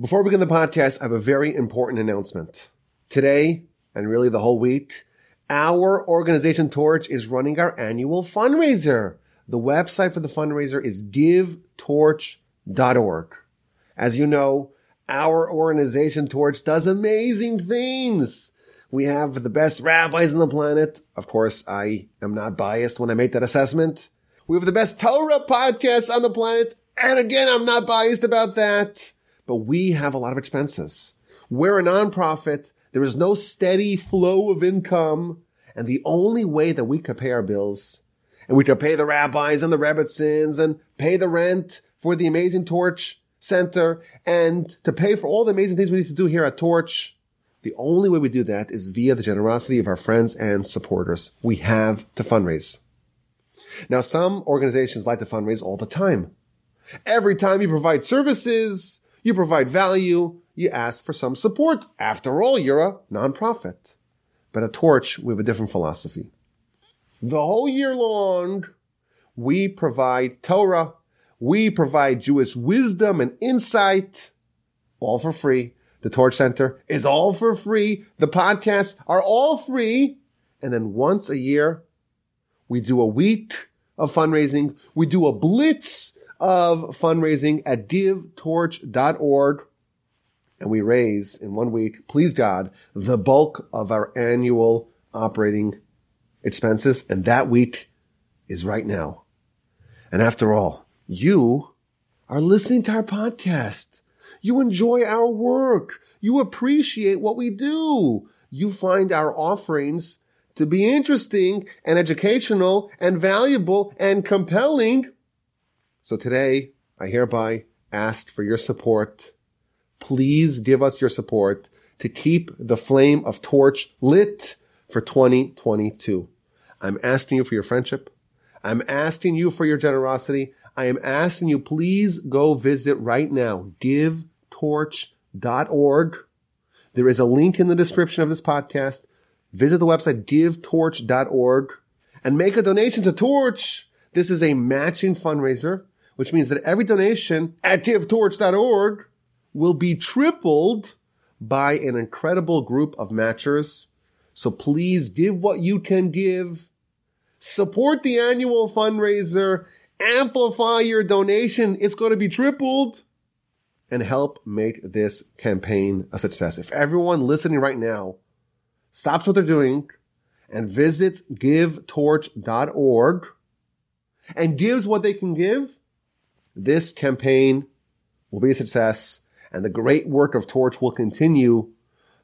Before we begin the podcast, I have a very important announcement. Today, and really the whole week, our organization Torch is running our annual fundraiser. The website for the fundraiser is givetorch.org. As you know, our organization Torch does amazing things. We have the best rabbis on the planet. Of course, I am not biased when I make that assessment. We have the best Torah podcasts on the planet. And again, I'm not biased about that but we have a lot of expenses. We're a nonprofit. There is no steady flow of income. And the only way that we could pay our bills and we could pay the rabbis and the rebbitzins and pay the rent for the amazing Torch Center and to pay for all the amazing things we need to do here at Torch. The only way we do that is via the generosity of our friends and supporters. We have to fundraise. Now, some organizations like to fundraise all the time. Every time you provide services, you provide value. You ask for some support. After all, you're a nonprofit. But at Torch, we have a different philosophy. The whole year long, we provide Torah. We provide Jewish wisdom and insight, all for free. The Torch Center is all for free. The podcasts are all free. And then once a year, we do a week of fundraising. We do a blitz of fundraising at givetorch.org. And we raise in one week, please God, the bulk of our annual operating expenses. And that week is right now. And after all, you are listening to our podcast. You enjoy our work. You appreciate what we do. You find our offerings to be interesting and educational and valuable and compelling. So today, I hereby ask for your support. Please give us your support to keep the flame of torch lit for 2022. I'm asking you for your friendship. I'm asking you for your generosity. I am asking you, please go visit right now, givetorch.org. There is a link in the description of this podcast. Visit the website givetorch.org and make a donation to Torch. This is a matching fundraiser which means that every donation at givetorch.org will be tripled by an incredible group of matchers. So please give what you can give. Support the annual fundraiser. Amplify your donation. It's going to be tripled and help make this campaign a success. If everyone listening right now stops what they're doing and visits givetorch.org and gives what they can give, this campaign will be a success and the great work of Torch will continue.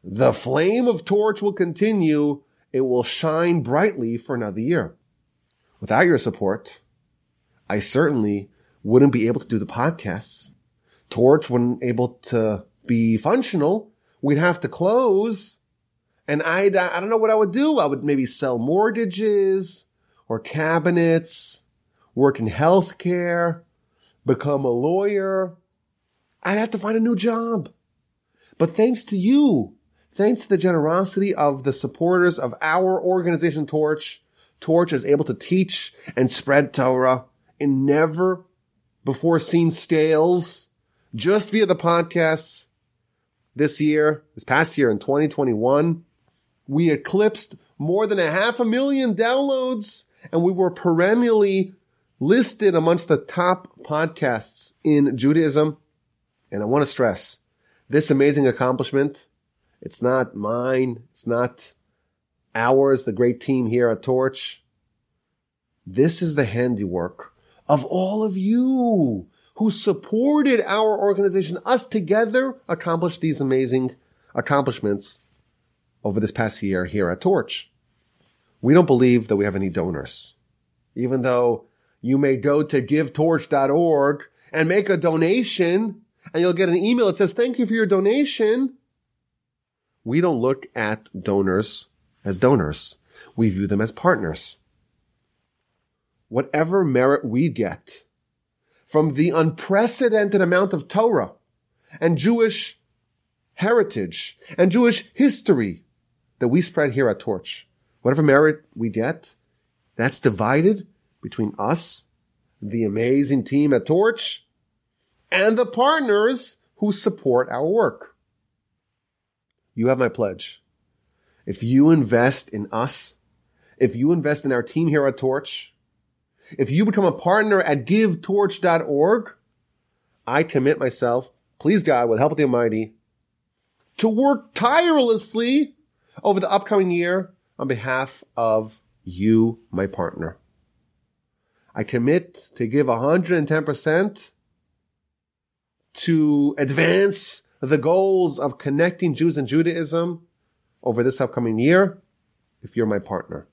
The flame of Torch will continue. It will shine brightly for another year. Without your support, I certainly wouldn't be able to do the podcasts. Torch wouldn't be able to be functional. We'd have to close. And I, I don't know what I would do. I would maybe sell mortgages or cabinets, work in healthcare, become a lawyer. I'd have to find a new job. But thanks to you, thanks to the generosity of the supporters of our organization Torch, Torch is able to teach and spread Torah in never before seen scales just via the podcasts. This year, this past year in 2021, we eclipsed more than a half a million downloads and we were perennially listed amongst the top podcasts in Judaism. And I want to stress this amazing accomplishment. It's not mine. It's not ours, the great team here at Torch. This is the handiwork of all of you who supported our organization. Us together accomplished these amazing accomplishments over this past year here at Torch. We don't believe that we have any donors, even though you may go to givetorch.org and make a donation and you'll get an email that says, thank you for your donation. We don't look at donors as donors. We view them as partners. Whatever merit we get from the unprecedented amount of Torah and Jewish heritage and Jewish history that we spread here at Torch, whatever merit we get, that's divided between us, the amazing team at Torch, and the partners who support our work. You have my pledge. If you invest in us, if you invest in our team here at Torch, if you become a partner at givetorch.org, I commit myself, please God, with help of the Almighty, to work tirelessly over the upcoming year on behalf of you, my partner. I commit to give 110% to advance the goals of connecting Jews and Judaism over this upcoming year if you're my partner.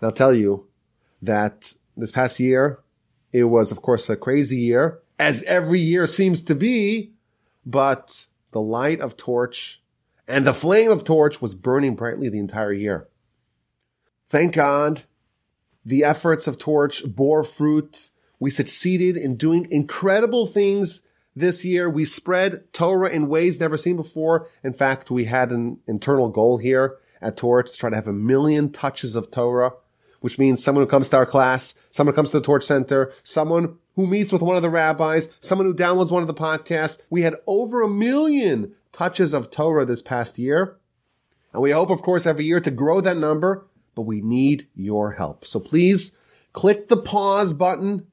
And I'll tell you that this past year, it was of course a crazy year, as every year seems to be, but the light of torch and the flame of torch was burning brightly the entire year. Thank God the efforts of torch bore fruit. We succeeded in doing incredible things this year. We spread Torah in ways never seen before. In fact, we had an internal goal here at Torch to try to have a million touches of Torah, which means someone who comes to our class, someone who comes to the Torch Center, someone who meets with one of the rabbis, someone who downloads one of the podcasts. We had over a million touches of Torah this past year. And we hope, of course, every year to grow that number, but we need your help. So please click the pause button,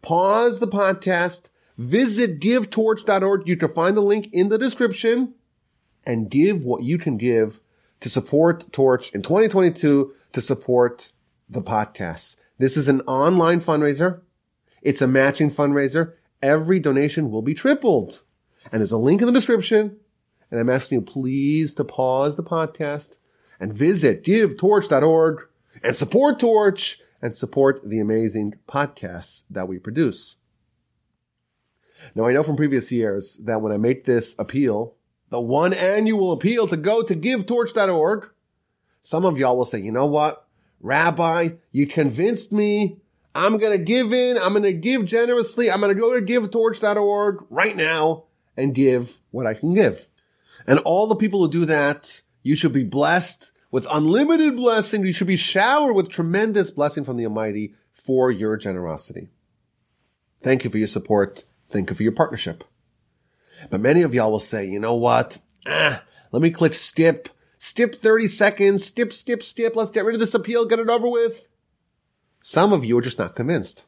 pause the podcast, visit givetorch.org. You can find the link in the description and give what you can give to support Torch in 2022 to support the podcast. This is an online fundraiser. It's a matching fundraiser. Every donation will be tripled. And there's a link in the description. And I'm asking you please to pause the podcast and visit givetorch.org and support Torch and support the amazing podcasts that we produce. Now I know from previous years that when I make this appeal, the one annual appeal to go to givetorch.org, some of y'all will say, you know what? Rabbi, you convinced me. I'm going to give in. I'm going to give generously. I'm going to go to givetorch.org right now and give what I can give. And all the people who do that, you should be blessed with unlimited blessing. You should be showered with tremendous blessing from the Almighty for your generosity. Thank you for your support. Thank you for your partnership. But many of y'all will say, you know what? Ah, let me click skip. Skip 30 seconds. Skip, skip, skip. Let's get rid of this appeal. Get it over with. Some of you are just not convinced.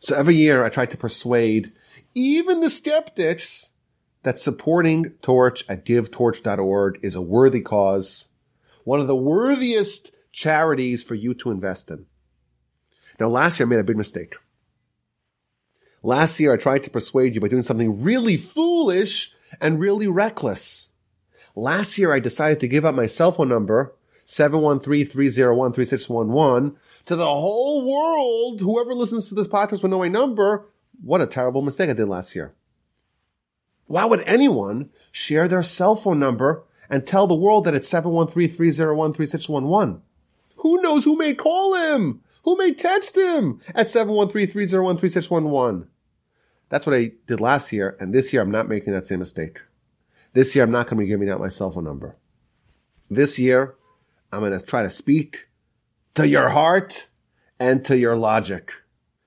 So every year I try to persuade even the skeptics that supporting Torch at givetorch.org is a worthy cause, one of the worthiest charities for you to invest in. Now last year I made a big mistake. Last year, I tried to persuade you by doing something really foolish and really reckless. Last year, I decided to give up my cell phone number, 713-301-3611, to the whole world. Whoever listens to this podcast will know my number. What a terrible mistake I did last year. Why would anyone share their cell phone number and tell the world that it's 713-301-3611? Who knows who may call him? Who may text him at 713-301-3611? That's what I did last year. And this year, I'm not making that same mistake. This year, I'm not going to be giving out my cell phone number. This year, I'm going to try to speak to your heart and to your logic.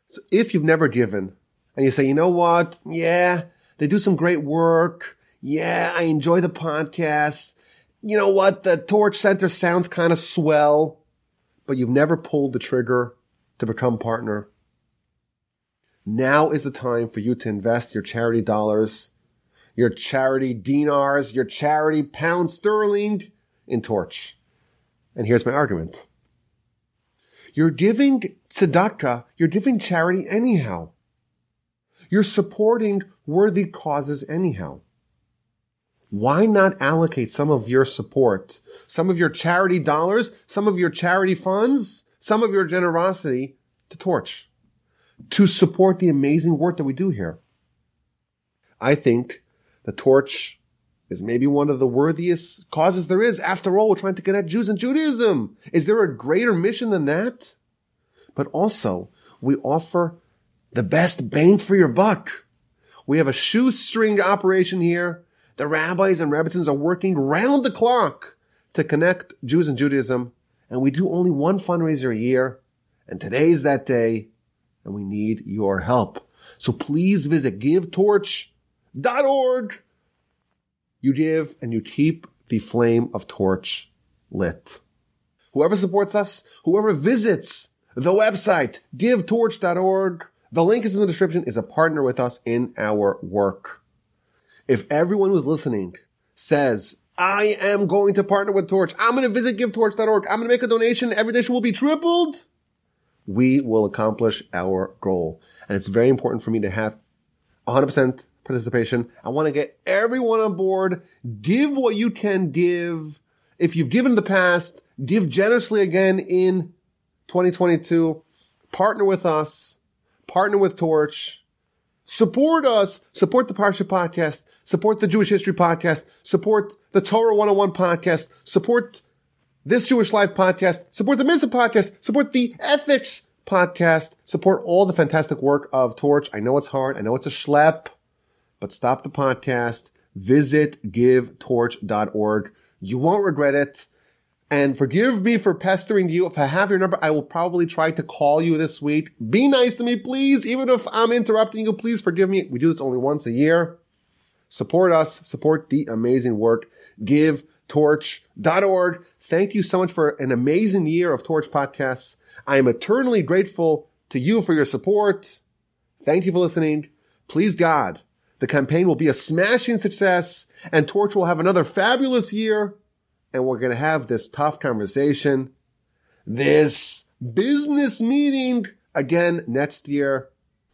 So if you've never given and you say, you know what? Yeah, they do some great work. Yeah, I enjoy the podcast. You know what? The Torch Center sounds kind of swell, but you've never pulled the trigger to become partner. Now is the time for you to invest your charity dollars, your charity dinars, your charity pound sterling in Torch. And here's my argument. You're giving tzedakah, you're giving charity anyhow. You're supporting worthy causes anyhow. Why not allocate some of your support, some of your charity dollars, some of your charity funds, some of your generosity to Torch? to support the amazing work that we do here. I think the torch is maybe one of the worthiest causes there is. After all, we're trying to connect Jews and Judaism. Is there a greater mission than that? But also, we offer the best bang for your buck. We have a shoestring operation here. The rabbis and rebbitzins are working round the clock to connect Jews and Judaism. And we do only one fundraiser a year. And today's that day and we need your help. So please visit givetorch.org You give and you keep the flame of torch lit. Whoever supports us, whoever visits the website, givetorch.org, the link is in the description, is a partner with us in our work. If everyone who's listening says, I am going to partner with Torch, I'm going to visit givetorch.org, I'm going to make a donation, every donation will be tripled, we will accomplish our goal. And it's very important for me to have 100% participation. I want to get everyone on board. Give what you can give. If you've given in the past, give generously again in 2022. Partner with us. Partner with Torch. Support us. Support the Parsha podcast. Support the Jewish History podcast. Support the Torah 101 podcast. Support this Jewish Life podcast. Support the Mitzvah podcast. Support the Ethics podcast. Support all the fantastic work of Torch. I know it's hard. I know it's a schlep, but stop the podcast. Visit givetorch.org. You won't regret it. And forgive me for pestering you. If I have your number, I will probably try to call you this week. Be nice to me, please. Even if I'm interrupting you, please forgive me. We do this only once a year. Support us. Support the amazing work. GiveTorch.org. Thank you so much for an amazing year of Torch podcasts. I am eternally grateful to you for your support. Thank you for listening. Please God, the campaign will be a smashing success and Torch will have another fabulous year. And we're going to have this tough conversation, this business meeting again next year.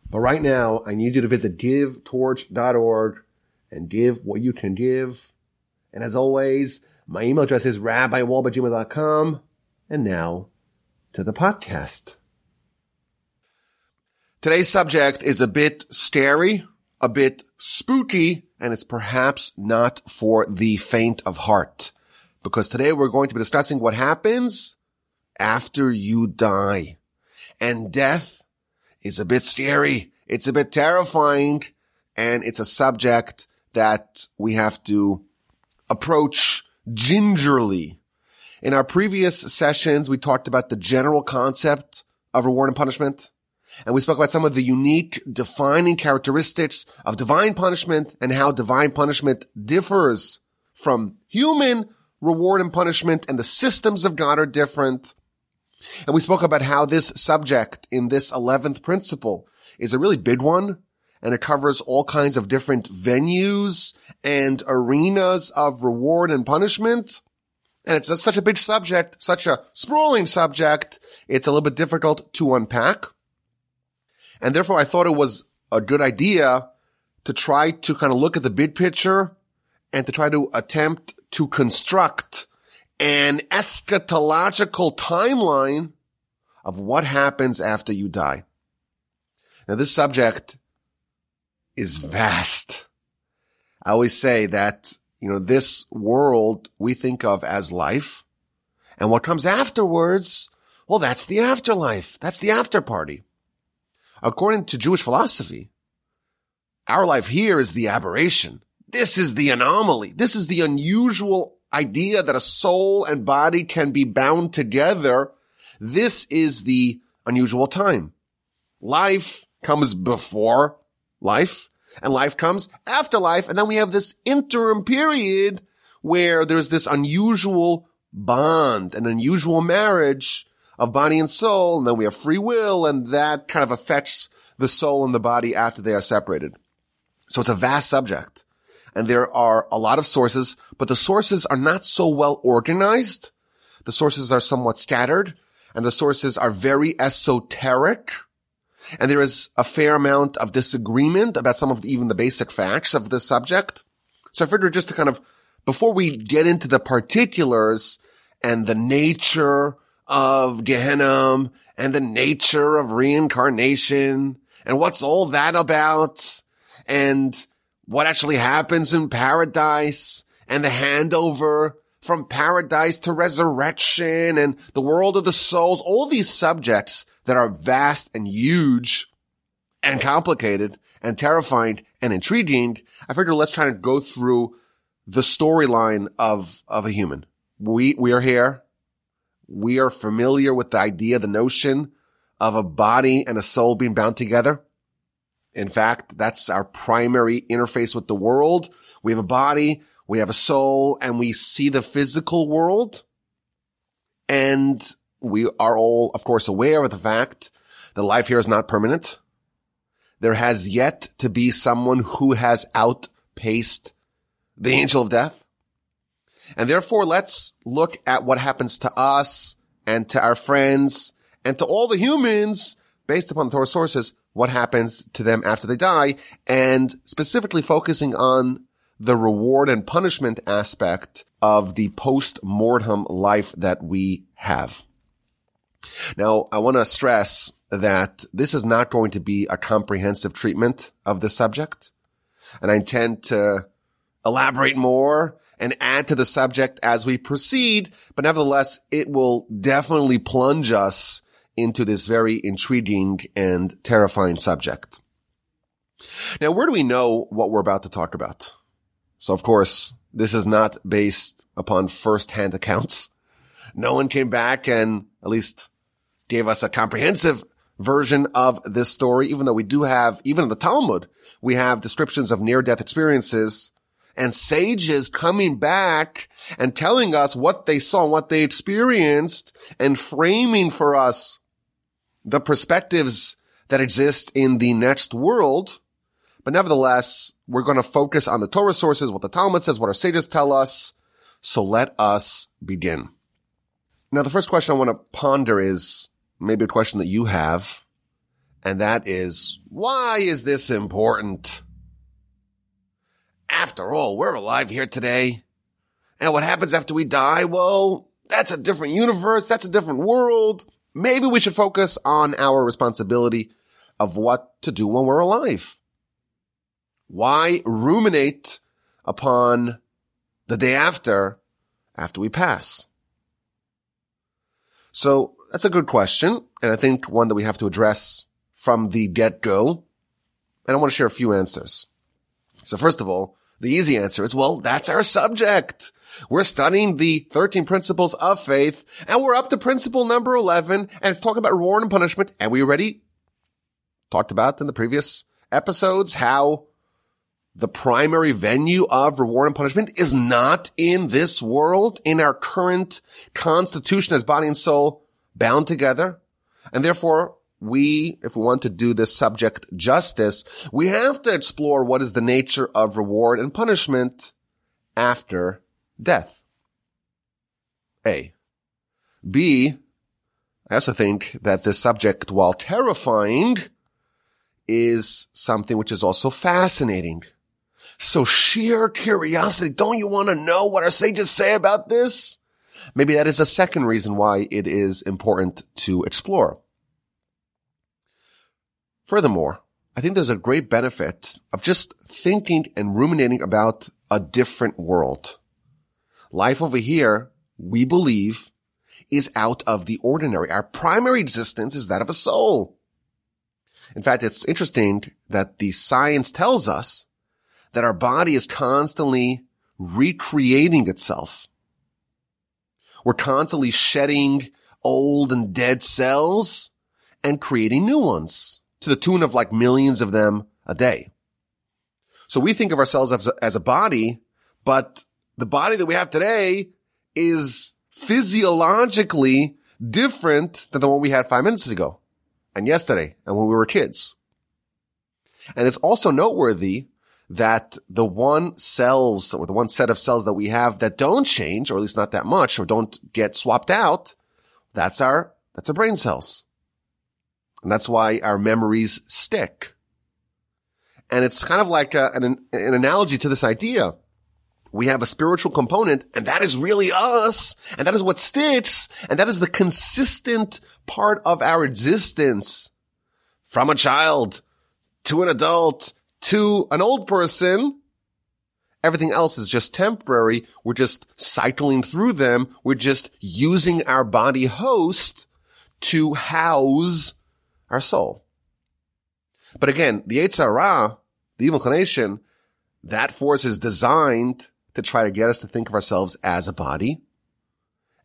But right now, I need you to visit givetorch.org and give what you can give. And as always, my email address is rabbiwolbe@gmail.com. And now to the podcast. Today's subject is a bit scary, a bit spooky, and it's perhaps not for the faint of heart. Because today we're going to be discussing what happens after you die. And death is a bit scary. It's a bit terrifying. And it's a subject that we have to approach gingerly. In our previous sessions, we talked about the general concept of reward and punishment. And we spoke about some of the unique defining characteristics of divine punishment and how divine punishment differs from human reward and punishment and the systems of God are different. And we spoke about how this subject in this 11th principle is a really big one and it covers all kinds of different venues and arenas of reward and punishment. And it's such a big subject, such a sprawling subject. It's a little bit difficult to unpack. And therefore I thought it was a good idea to try to kind of look at the big picture and to try to attempt to construct an eschatological timeline of what happens after you die. Now this subject is vast. I always say that, you know, this world we think of as life and what comes afterwards, well, that's the afterlife. That's the after party. According to Jewish philosophy, our life here is the aberration. This is the anomaly. This is the unusual idea that a soul and body can be bound together. This is the unusual time. Life comes before life and life comes after life. And then we have this interim period where there's this unusual bond, an unusual marriage of body and soul. And then we have free will and that kind of affects the soul and the body after they are separated. So it's a vast subject and there are a lot of sources, but the sources are not so well organized. The sources are somewhat scattered and the sources are very esoteric. And there is a fair amount of disagreement about some of the, even the basic facts of this subject. So I figured just to kind of, before we get into the particulars and the nature of Gehenna and the nature of reincarnation and what's all that about and what actually happens in paradise and the handover from paradise to resurrection and the world of the souls, all these subjects that are vast and huge and complicated and terrifying and intriguing. I figured let's try to go through the storyline of, of a human. We, we are here. We are familiar with the idea, the notion of a body and a soul being bound together. In fact, that's our primary interface with the world. We have a body, we have a soul, and we see the physical world. And we are all, of course, aware of the fact that life here is not permanent. There has yet to be someone who has outpaced the angel of death. And therefore, let's look at what happens to us and to our friends and to all the humans based upon the Torah sources, what happens to them after they die and specifically focusing on the reward and punishment aspect of the post-mortem life that we have. Now, I want to stress that this is not going to be a comprehensive treatment of the subject. And I intend to elaborate more and add to the subject as we proceed. But nevertheless, it will definitely plunge us into this very intriguing and terrifying subject. Now, where do we know what we're about to talk about? So of course, this is not based upon first-hand accounts. No one came back and at least gave us a comprehensive version of this story, even though we do have, even in the Talmud, we have descriptions of near-death experiences and sages coming back and telling us what they saw, what they experienced and framing for us the perspectives that exist in the next world. But nevertheless, we're going to focus on the Torah sources, what the Talmud says, what our sages tell us. So let us begin. Now, the first question I want to ponder is maybe a question that you have. And that is, why is this important? After all, we're alive here today. And what happens after we die? Well, that's a different universe. That's a different world. Maybe we should focus on our responsibility of what to do when we're alive. Why ruminate upon the day after, after we pass? So that's a good question. And I think one that we have to address from the get-go. And I want to share a few answers. So first of all, the easy answer is, well, that's our subject. We're studying the 13 principles of faith and we're up to principle number 11 and it's talking about reward and punishment. And we already talked about in the previous episodes how the primary venue of reward and punishment is not in this world, in our current constitution as body and soul bound together. And therefore, we, if we want to do this subject justice, we have to explore what is the nature of reward and punishment after death. A. B. I also think that this subject, while terrifying, is something which is also fascinating. So sheer curiosity. Don't you want to know what our sages say about this? Maybe that is a second reason why it is important to explore. Furthermore, I think there's a great benefit of just thinking and ruminating about a different world. Life over here, we believe, is out of the ordinary. Our primary existence is that of a soul. In fact, it's interesting that the science tells us that our body is constantly recreating itself. We're constantly shedding old and dead cells and creating new ones to the tune of like millions of them a day. So we think of ourselves as a, as a body, but the body that we have today is physiologically different than the one we had five minutes ago and yesterday and when we were kids. And it's also noteworthy that the one cells or the one set of cells that we have that don't change, or at least not that much, or don't get swapped out, that's our, that's our brain cells. And that's why our memories stick. And it's kind of like a, an, an analogy to this idea we have a spiritual component and that is really us. And that is what sticks. And that is the consistent part of our existence from a child to an adult to an old person. Everything else is just temporary. We're just cycling through them. We're just using our body host to house our soul. But again, the Yetzer the evil inclination, that force is designed to try to get us to think of ourselves as a body.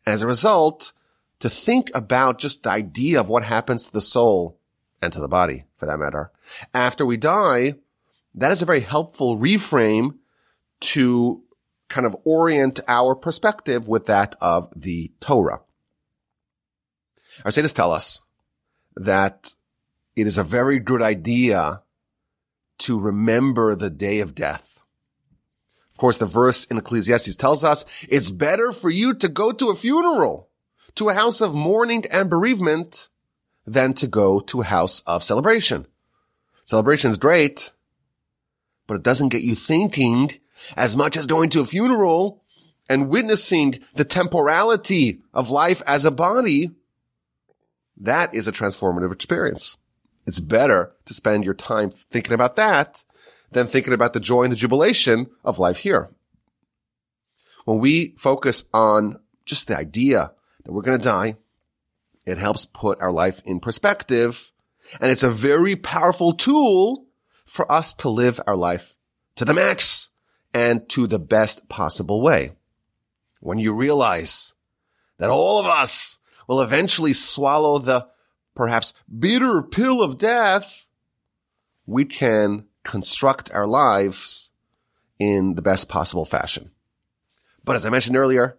As a result, to think about just the idea of what happens to the soul and to the body for that matter. After we die, that is a very helpful reframe to kind of orient our perspective with that of the Torah. Our sages tell us that it is a very good idea to remember the day of death. Of course, the verse in Ecclesiastes tells us it's better for you to go to a funeral, to a house of mourning and bereavement than to go to a house of celebration. Celebration is great, but it doesn't get you thinking as much as going to a funeral and witnessing the temporality of life as a body. That is a transformative experience. It's better to spend your time thinking about that than thinking about the joy and the jubilation of life here. When we focus on just the idea that we're going to die, it helps put our life in perspective. And it's a very powerful tool for us to live our life to the max and to the best possible way. When you realize that all of us will eventually swallow the perhaps bitter pill of death, we can construct our lives in the best possible fashion. But as I mentioned earlier,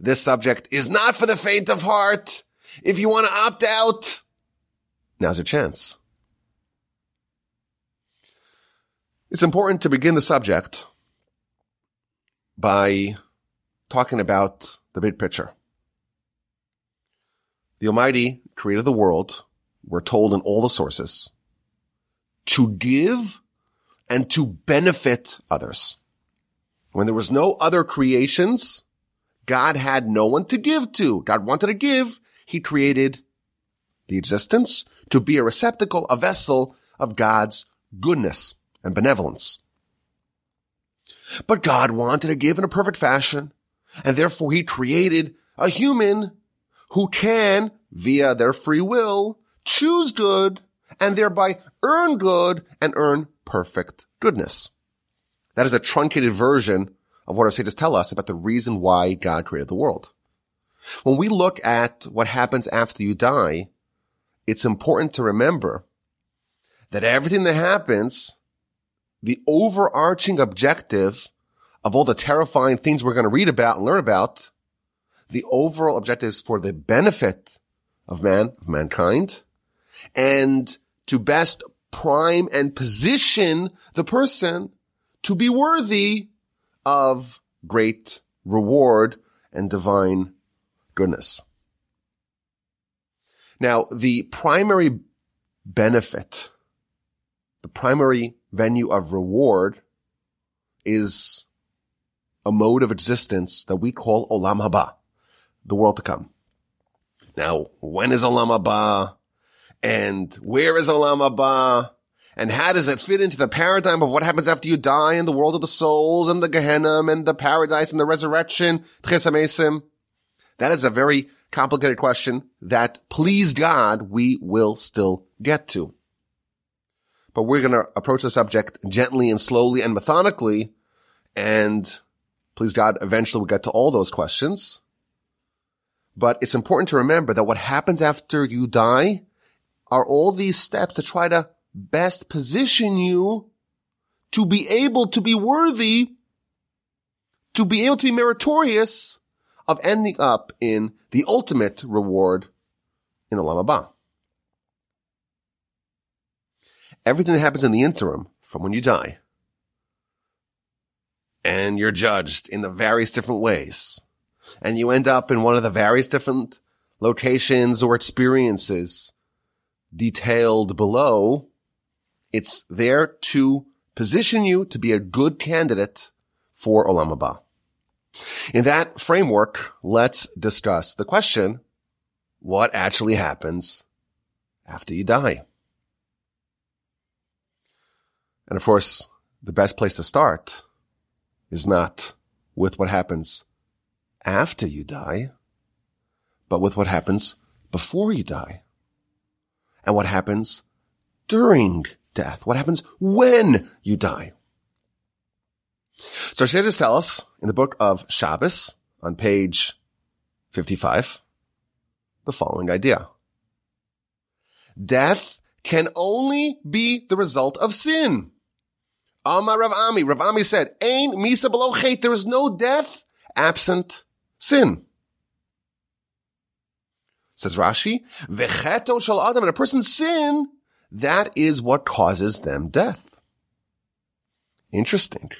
this subject is not for the faint of heart. If you want to opt out, now's your chance. It's important to begin the subject by talking about the big picture. The Almighty created the world, we're told in all the sources, to give and to benefit others. When there was no other creations, God had no one to give to. God wanted to give. He created the existence to be a receptacle, a vessel of God's goodness and benevolence. But God wanted to give in a perfect fashion, and therefore he created a human who can, via their free will, choose good and thereby earn good and earn perfect goodness. That is a truncated version of what our sages tell us about the reason why God created the world. When we look at what happens after you die, it's important to remember that everything that happens the overarching objective of all the terrifying things we're going to read about and learn about, the overall objective is for the benefit of man, of mankind, and to best prime and position the person to be worthy of great reward and divine goodness. Now, the primary benefit, the primary venue of reward is a mode of existence that we call Olam Haba, the world to come. Now, when is Olam Haba? And where is Olam Haba? And how does it fit into the paradigm of what happens after you die in the world of the souls and the Gehenna and the paradise and the resurrection? That is a very complicated question that, please God, we will still get to but we're going to approach the subject gently and slowly and methodically. And please God, eventually we'll get to all those questions. But it's important to remember that what happens after you die are all these steps to try to best position you to be able to be worthy, to be able to be meritorious of ending up in the ultimate reward in Olam Haba. everything that happens in the interim from when you die and you're judged in the various different ways and you end up in one of the various different locations or experiences detailed below, it's there to position you to be a good candidate for Olam Haba. In that framework, let's discuss the question, what actually happens after you die? And of course, the best place to start is not with what happens after you die, but with what happens before you die. And what happens during death. What happens when you die. So Shadis tell us in the book of Shabbos on page 55 the following idea. Death can only be the result of sin. Amar Rav Ami. Rav Ami said, Ain misa below chait. There is no death absent sin. Says Rashi, Vecheto shall adam. And a person's sin, that is what causes them death. Interesting.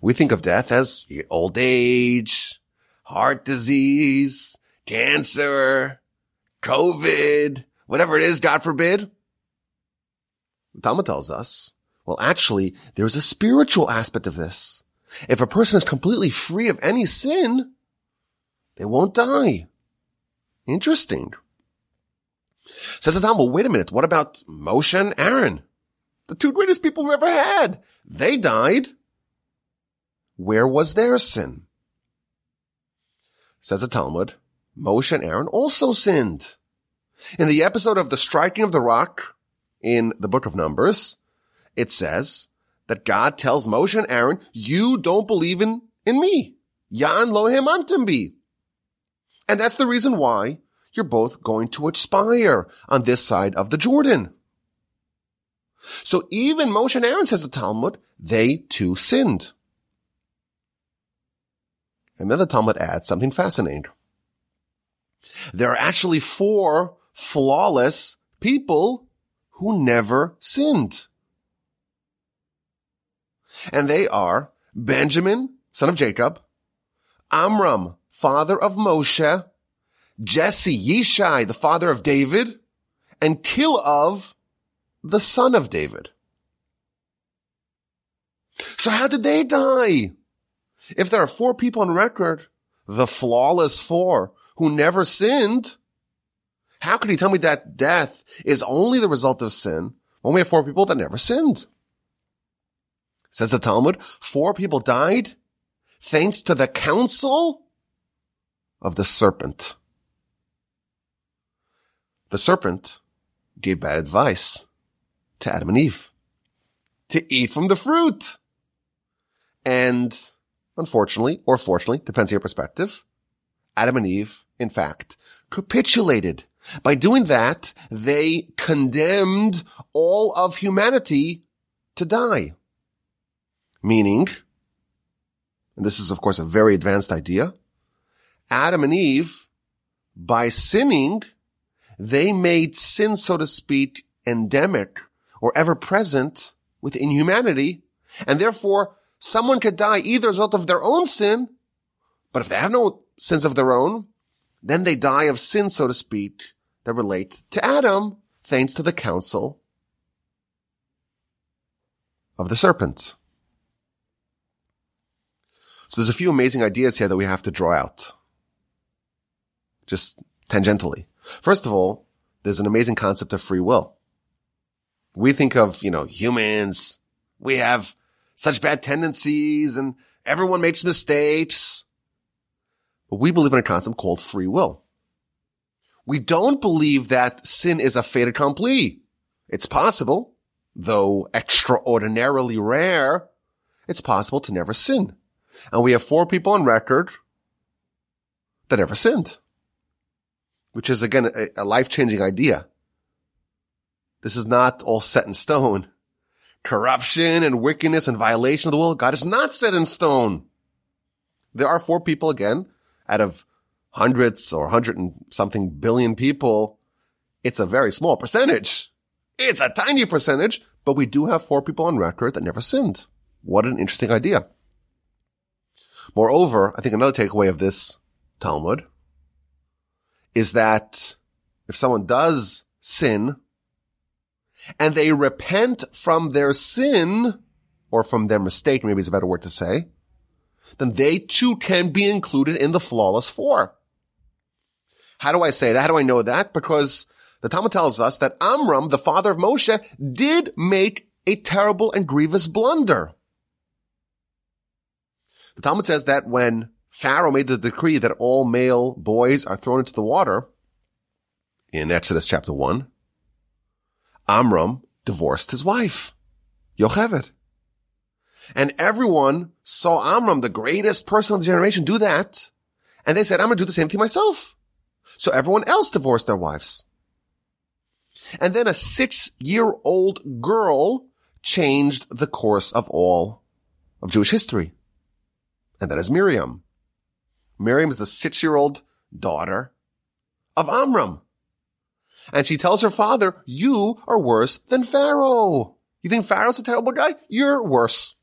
We think of death as old age, heart disease, cancer, COVID, whatever it is, God forbid. Talmud tells us, well, actually, there's a spiritual aspect of this. If a person is completely free of any sin, they won't die. Interesting. Says the Talmud, wait a minute. What about Moshe and Aaron? The two greatest people we've ever had. They died. Where was their sin? Says the Talmud, Moshe and Aaron also sinned. In the episode of the striking of the rock in the book of Numbers, it says that God tells Moshe and Aaron, you don't believe in, in me. Yan lohem antimbi. And that's the reason why you're both going to expire on this side of the Jordan. So even Moshe and Aaron, says the Talmud, they too sinned. And then the Talmud adds something fascinating. There are actually four flawless people who never sinned. And they are Benjamin, son of Jacob, Amram, father of Moshe, Jesse, Yishai, the father of David, and Kilov, the son of David. So how did they die? If there are four people on record, the flawless four who never sinned, how could he tell me that death is only the result of sin when we have four people that never sinned? Says the Talmud, four people died thanks to the counsel of the serpent. The serpent gave bad advice to Adam and Eve to eat from the fruit. And unfortunately, or fortunately, depends on your perspective, Adam and Eve, in fact, capitulated. By doing that, they condemned all of humanity to die. Meaning, and this is of course a very advanced idea, Adam and Eve, by sinning, they made sin, so to speak, endemic or ever present within humanity. And therefore, someone could die either as a result of their own sin, but if they have no sins of their own, then they die of sin, so to speak, that relate to Adam, thanks to the counsel of the serpent. So there's a few amazing ideas here that we have to draw out. Just tangentially. First of all, there's an amazing concept of free will. We think of, you know, humans. We have such bad tendencies and everyone makes mistakes. But we believe in a concept called free will. We don't believe that sin is a fait accompli. It's possible, though extraordinarily rare, it's possible to never sin. And we have four people on record that ever sinned, which is again a, a life-changing idea. This is not all set in stone. Corruption and wickedness and violation of the will of God is not set in stone. There are four people again out of hundreds or hundred and something billion people. It's a very small percentage. It's a tiny percentage, but we do have four people on record that never sinned. What an interesting idea. Moreover, I think another takeaway of this Talmud is that if someone does sin and they repent from their sin or from their mistake, maybe is a better word to say, then they too can be included in the flawless four. How do I say that? How do I know that? Because the Talmud tells us that Amram, the father of Moshe, did make a terrible and grievous blunder. The Talmud says that when Pharaoh made the decree that all male boys are thrown into the water in Exodus chapter one, Amram divorced his wife, Yocheved. And everyone saw Amram, the greatest person of the generation, do that. And they said, I'm going to do the same thing myself. So everyone else divorced their wives. And then a six-year-old girl changed the course of all of Jewish history. And that is Miriam. Miriam is the six-year-old daughter of Amram. And she tells her father, you are worse than Pharaoh. You think Pharaoh's a terrible guy? You're worse.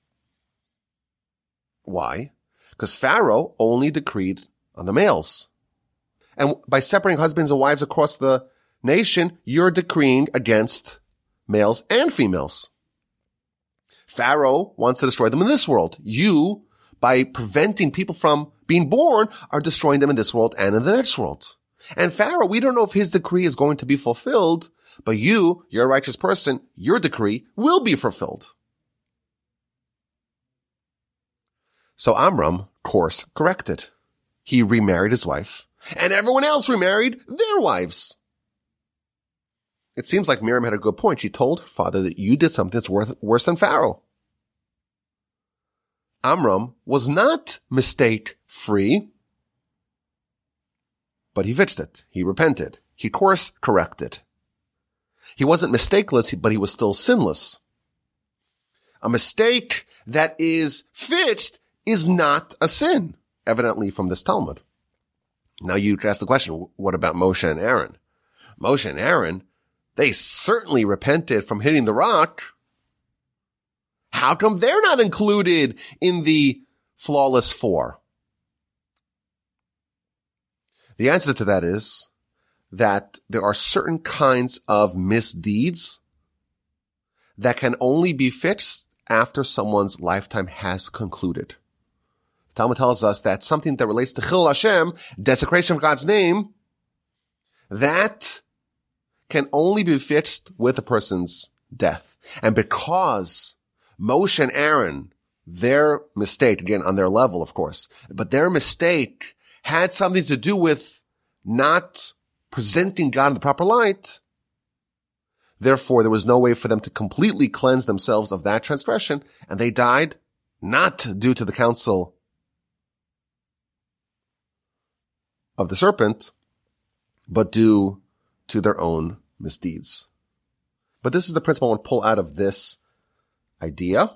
Why? Because Pharaoh only decreed on the males. And by separating husbands and wives across the nation, you're decreeing against males and females. Pharaoh wants to destroy them in this world. You, by preventing people from being born, are destroying them in this world and in the next world. And Pharaoh, we don't know if his decree is going to be fulfilled, but you, you're a righteous person, your decree will be fulfilled. So Amram, course corrected. He remarried his wife, and everyone else remarried their wives. It seems like Miriam had a good point. She told her father that you did something that's worth, worse than Pharaoh. Amram was not mistake free, but he fixed it. He repented. He course corrected. He wasn't mistakeless, but he was still sinless. A mistake that is fixed is not a sin, evidently from this Talmud. Now you could ask the question, what about Moshe and Aaron? Moshe and Aaron they certainly repented from hitting the rock. How come they're not included in the flawless four? The answer to that is that there are certain kinds of misdeeds that can only be fixed after someone's lifetime has concluded. Talmud tells us that something that relates to Chillul Hashem, desecration of God's name, that can only be fixed with a person's death. And because Moshe and Aaron, their mistake, again, on their level, of course, but their mistake had something to do with not presenting God in the proper light. Therefore, there was no way for them to completely cleanse themselves of that transgression, and they died not due to the counsel of the serpent, but due to their own misdeeds. But this is the principle I want to pull out of this idea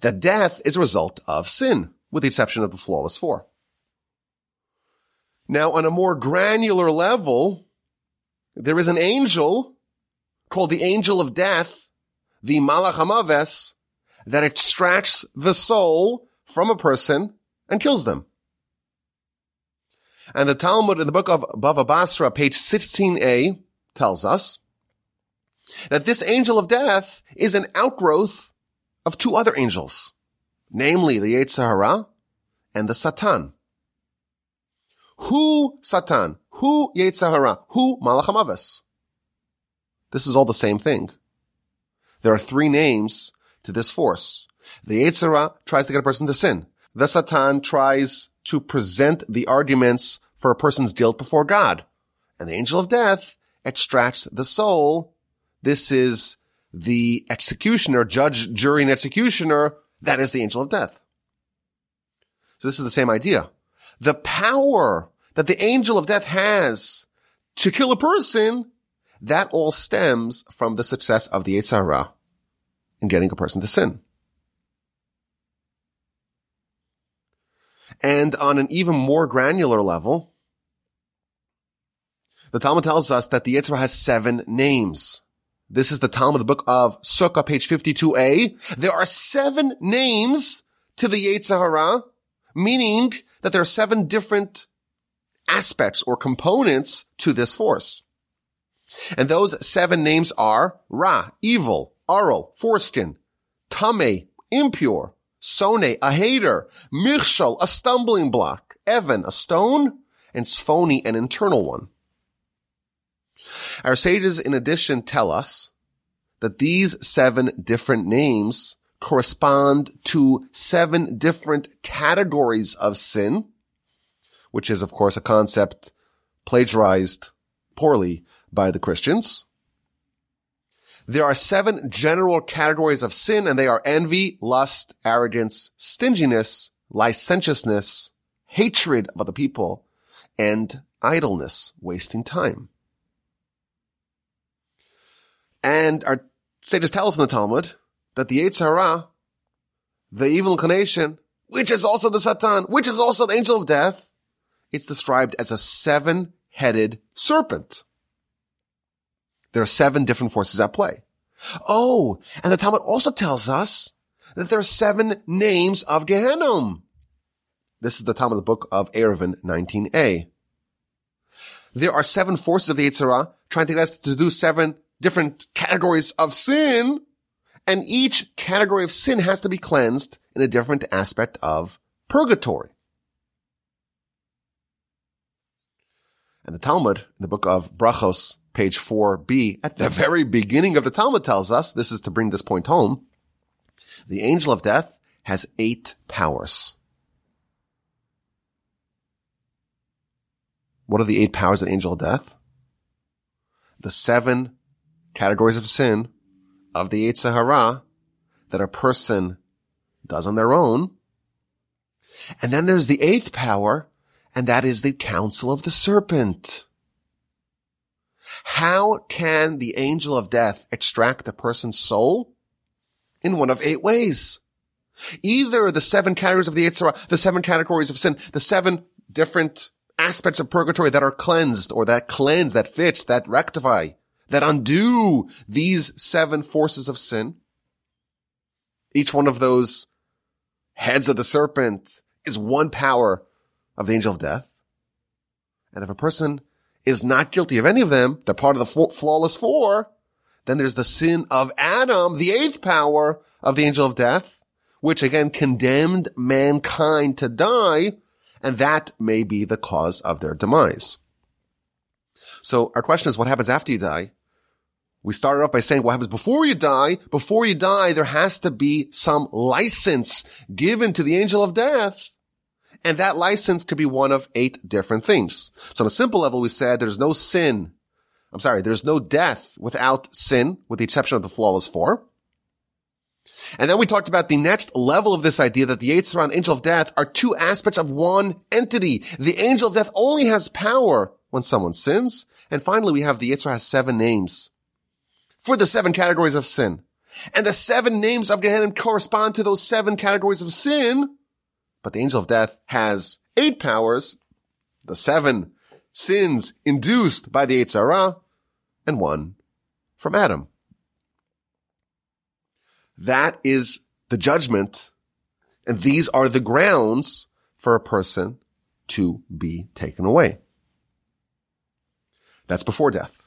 that death is a result of sin, with the exception of the flawless four. Now, on a more granular level, there is an angel called the angel of death, the Malach Hamaves, that extracts the soul from a person and kills them. And the Talmud in the book of Bava Basra, page 16a, tells us that this angel of death is an outgrowth of two other angels, namely the Yetzer Hara and the Satan. Who Satan? Who Yetzer Hara? Who Malach Hamaves? This is all the same thing. There are three names to this force. The Yetzer Hara tries to get a person to sin. The Satan tries to present the arguments for a person's guilt before God. And the angel of death extracts the soul. This is the executioner, judge, jury, and executioner. That is the angel of death. So this is the same idea. The power that the angel of death has to kill a person, that all stems from the success of the Yetzer Hara in getting a person to sin. And on an even more granular level, the Talmud tells us that the Yetzer Hara has seven names. This is the Talmud, book of Sukkah, page 52a. There are seven names to the Yetzer Hara, meaning that there are seven different aspects or components to this force. And those seven names are Ra, evil, Arel, foreskin, Tame, impure, Sone, a hater, Michshal, a stumbling block, Evan, a stone, and Sphoni, an internal one. Our sages, in addition, tell us that these seven different names correspond to seven different categories of sin, which is, of course, a concept plagiarized poorly by the Christians. There are seven general categories of sin and they are envy, lust, arrogance, stinginess, licentiousness, hatred of other people, and idleness, wasting time. And our sages tell us in the Talmud that the Yetzer Hara, the evil inclination, which is also the Satan, which is also the angel of death, it's described as a seven-headed serpent. There are seven different forces at play. Oh, and the Talmud also tells us that there are seven names of Gehenna. This is the Talmud book of Eruvin 19a. There are seven forces of the Yetzer Hara trying to get us to do seven different categories of sin, and each category of sin has to be cleansed in a different aspect of purgatory. And the Talmud, in the book of Brachos, page 4b, at the very beginning of the Talmud tells us, this is to bring this point home, the angel of death has eight powers. What are the eight powers of the angel of death? The seven categories of sin of the Yetzer Hara that a person does on their own. And then there's the eighth power, and that is the counsel of the serpent. How can the angel of death extract a person's soul? In one of eight ways. Either the seven categories of the Yetzer Hara, the seven categories of sin, the seven different aspects of purgatory that are cleansed or that cleanse, that fix, that rectify, that undo these seven forces of sin. Each one of those heads of the serpent is one power of the angel of death. And if a person is not guilty of any of them, they're part of the flawless four, then there's the sin of Adam, the eighth power of the angel of death, which again condemned mankind to die, and that may be the cause of their demise. So our question is, what happens after you die? We started off by saying what happens before you die. Before you die, there has to be some license given to the angel of death. And that license could be one of eight different things. So on a simple level, we said there's no sin. I'm sorry, there's no death without sin, with the exception of the flawless four. And then we talked about the next level of this idea that the and the angel of death are two aspects of one entity. The angel of death only has power when someone sins. And finally, we have the Yetzer Hara has seven names for the seven categories of sin. And the seven names of Gehenna correspond to those seven categories of sin. But the angel of death has eight powers, the seven sins induced by the Yetzer Hara, and one from Adam. That is the judgment, and these are the grounds for a person to be taken away. That's before death.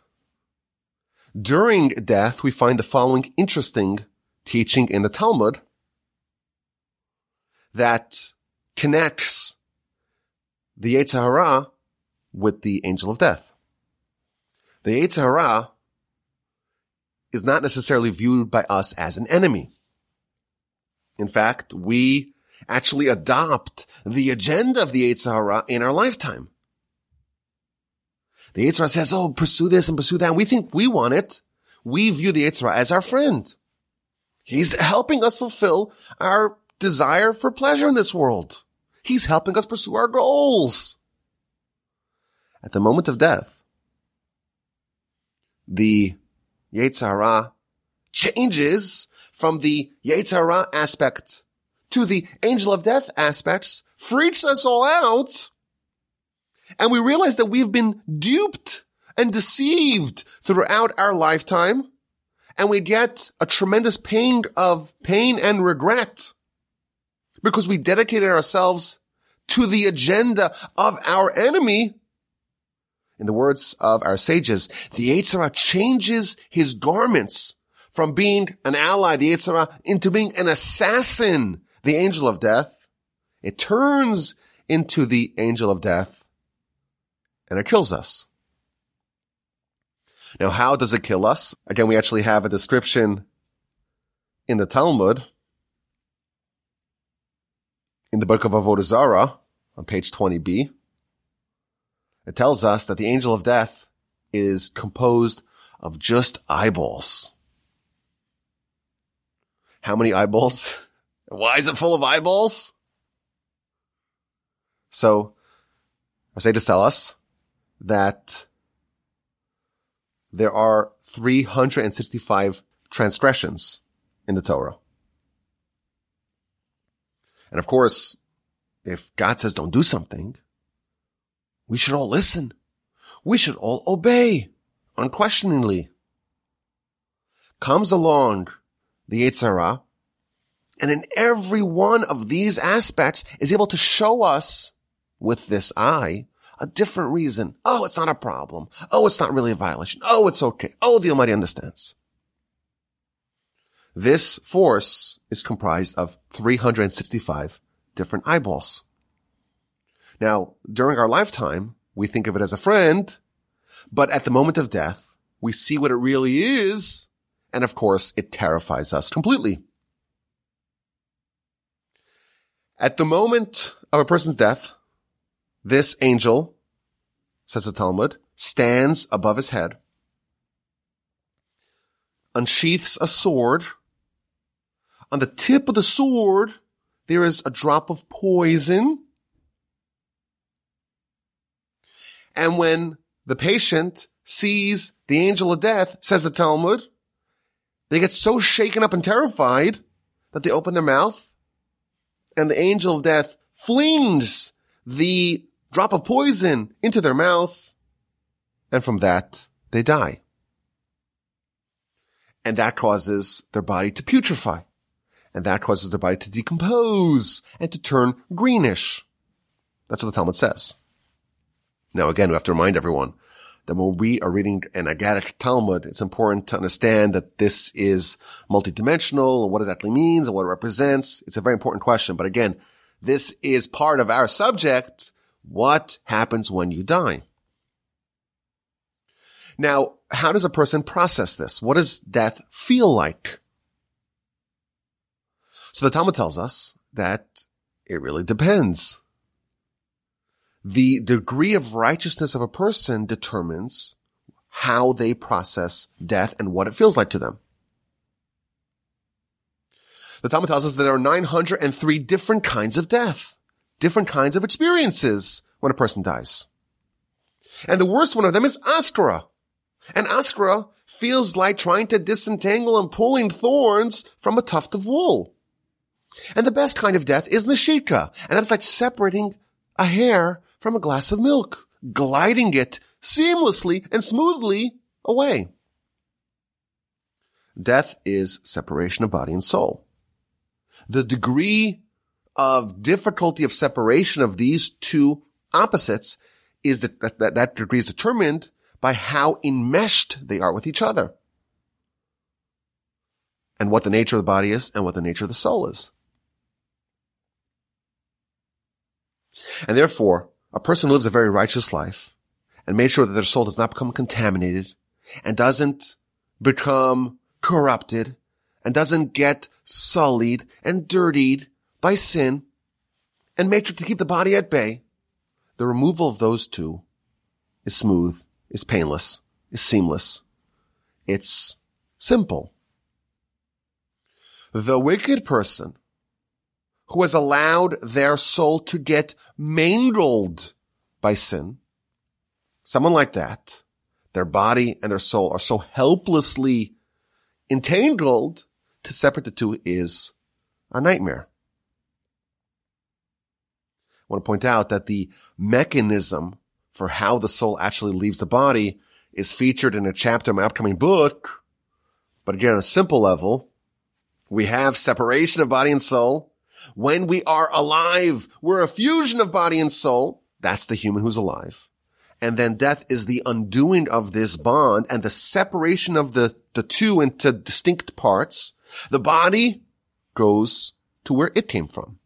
During death, we find the following interesting teaching in the Talmud that connects the Yetzer Hara with the angel of death. The Yetzer Hara is not necessarily viewed by us as an enemy. In fact, we actually adopt the agenda of the Yetzer Hara in our lifetime. The Yetzer Hara says, oh, pursue this and pursue that. And we think we want it. We view the Yetzer Hara as our friend. He's helping us fulfill our desire for pleasure in this world. He's helping us pursue our goals. At the moment of death, the Yetzer Hara changes from the Yetzer Hara aspect to the angel of death aspects, freaks us all out. And we realize that we've been duped and deceived throughout our lifetime. And we get a tremendous pain of pain and regret because we dedicated ourselves to the agenda of our enemy. In the words of our sages, the Yetzer changes his garments from being an ally, the Yetzer into being an assassin, the angel of death. It turns into the angel of death and it kills us. Now, how does it kill us? Again, we actually have a description in the Talmud in the book of Avodah Zarah on page 20b. It tells us that the angel of death is composed of just eyeballs. How many eyeballs? Why is it full of eyeballs? So, our sages tell us that there are 365 transgressions in the Torah. And of course, if God says don't do something, we should all listen. We should all obey unquestioningly. Comes along the Yetzer Hara, and in every one of these aspects is able to show us with this eye a different reason. Oh, it's not a problem. Oh, it's not really a violation. Oh, it's okay. Oh, the Almighty understands. This force is comprised of 365 different eyeballs. Now, during our lifetime, we think of it as a friend, but at the moment of death, we see what it really is. And of course, it terrifies us completely. At the moment of a person's death, this angel, says the Talmud, stands above his head, unsheaths a sword. On the tip of the sword, there is a drop of poison. And when the patient sees the angel of death, says the Talmud, they get so shaken up and terrified that they open their mouth and the angel of death flings the drop of poison into their mouth. And from that, they die. And that causes their body to putrefy. And that causes their body to decompose and to turn greenish. That's what the Talmud says. Now again, we have to remind everyone that when we are reading an Agadic Talmud, it's important to understand that this is multidimensional and what exactly means and what it represents. It's a very important question. But again, this is part of our subject. What happens when you die? Now, how does a person process this? What does death feel like? So the Talmud tells us that it really depends the degree of righteousness of a person determines how they process death and what it feels like to them. The Talmud tells us that there are 903 different kinds of death, different kinds of experiences when a person dies. And the worst one of them is askara. And askara feels like trying to disentangle and pulling thorns from a tuft of wool. And the best kind of death is neshika. And that's like separating a hair from a glass of milk, gliding it seamlessly and smoothly away. Death is separation of body and soul. The degree of difficulty of separation of these two opposites is that, that, that degree is determined by how enmeshed they are with each other and what the nature of the body is and what the nature of the soul is. And therefore, a person who lives a very righteous life and made sure that their soul does not become contaminated and doesn't become corrupted and doesn't get sullied and dirtied by sin and made sure to keep the body at bay, the removal of those two is smooth, is painless, is seamless. It's simple. The wicked person who has allowed their soul to get mangled by sin. Someone like that, their body and their soul are so helplessly entangled to separate the two is a nightmare. I want to point out that the mechanism for how the soul actually leaves the body is featured in a chapter of my upcoming book. But again, on a simple level, we have separation of body and soul. When we are alive, we're a fusion of body and soul. That's the human who's alive. And then death is the undoing of this bond and the separation of the, the two into distinct parts. The body goes to where it came from.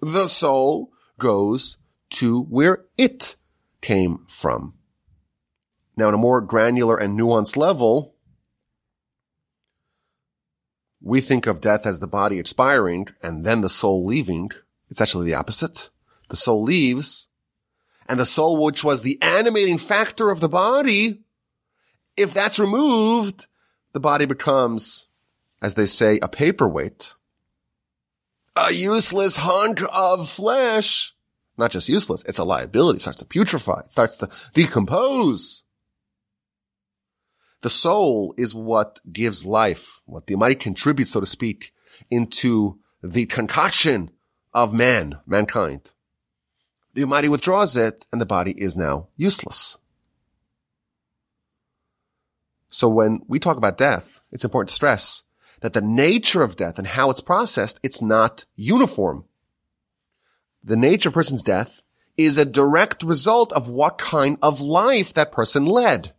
The soul goes to where it came from. Now, on a more granular and nuanced level, we think of death as the body expiring and then the soul leaving. It's actually the opposite. The soul leaves and the soul, which was the animating factor of the body, if that's removed, the body becomes, as they say, a paperweight, a useless hunk of flesh. Not just useless, it's a liability. It starts to putrefy. It starts to decompose. The soul is what gives life, what the Almighty contributes, so to speak, into the concoction of man, mankind. The Almighty withdraws it and the body is now useless. So when we talk about death, it's important to stress that the nature of death and how it's processed, it's not uniform. The nature of a person's death is a direct result of what kind of life that person led.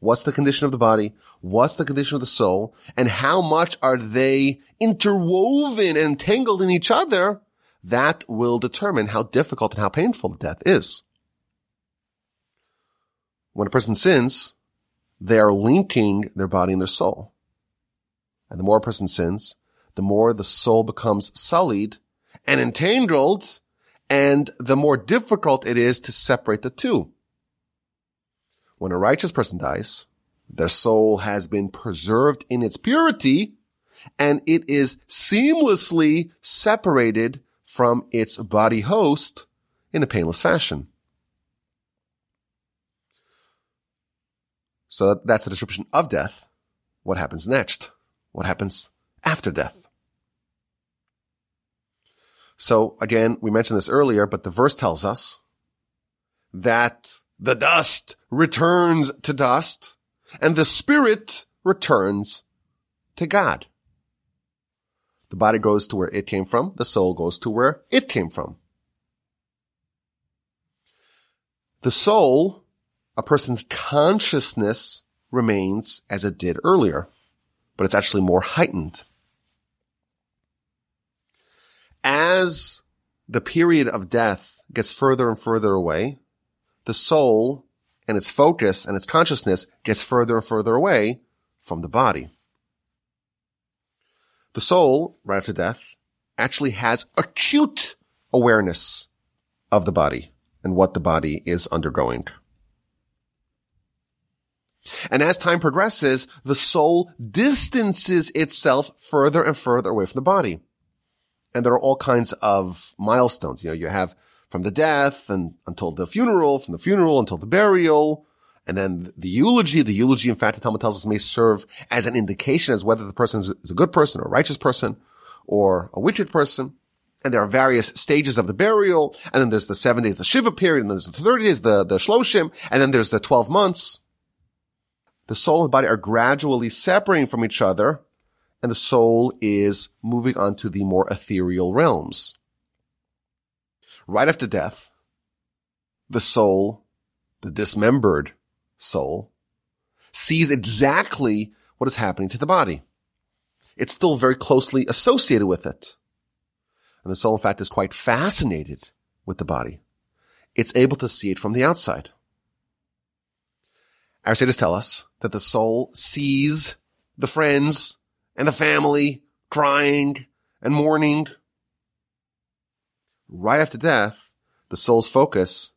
What's the condition of the body? What's the condition of the soul? And how much are they interwoven and entangled in each other? That will determine how difficult and how painful death is. When a person sins, they are linking their body and their soul. And the more a person sins, the more the soul becomes sullied and entangled, and the more difficult it is to separate the two. When a righteous person dies, their soul has been preserved in its purity, and it is seamlessly separated from its body host in a painless fashion. So that's the description of death. What happens next? What happens after death? So again, we mentioned this earlier, but the verse tells us that the dust returns to dust and the spirit returns to God. The body goes to where it came from. The soul goes to where it came from. The soul, a person's consciousness remains as it did earlier, but it's actually more heightened. As the period of death gets further and further away, the soul and its focus and its consciousness gets further and further away from the body. The soul, right after death, actually has acute awareness of the body and what the body is undergoing. And as time progresses, the soul distances itself further and further away from the body. And there are all kinds of milestones. You know, you have from the death and until the funeral, from the funeral until the burial, and then the eulogy. The eulogy, in fact, the Talmud tells us may serve as an indication as whether the person is a good person or a righteous person or a wicked person. And there are various stages of the burial. And then there's the seven days, the Shiva period. And then there's the 30 days, the, the Shloshim. And then there's the 12 months. The soul and body are gradually separating from each other. And the soul is moving on to the more ethereal realms right after death, the soul, the dismembered soul, sees exactly what is happening to the body. It's still very closely associated with it. And the soul, in fact, is quite fascinated with the body. It's able to see it from the outside. Sages tell us that the soul sees the friends and the family crying and mourning right after death, the soul's focus,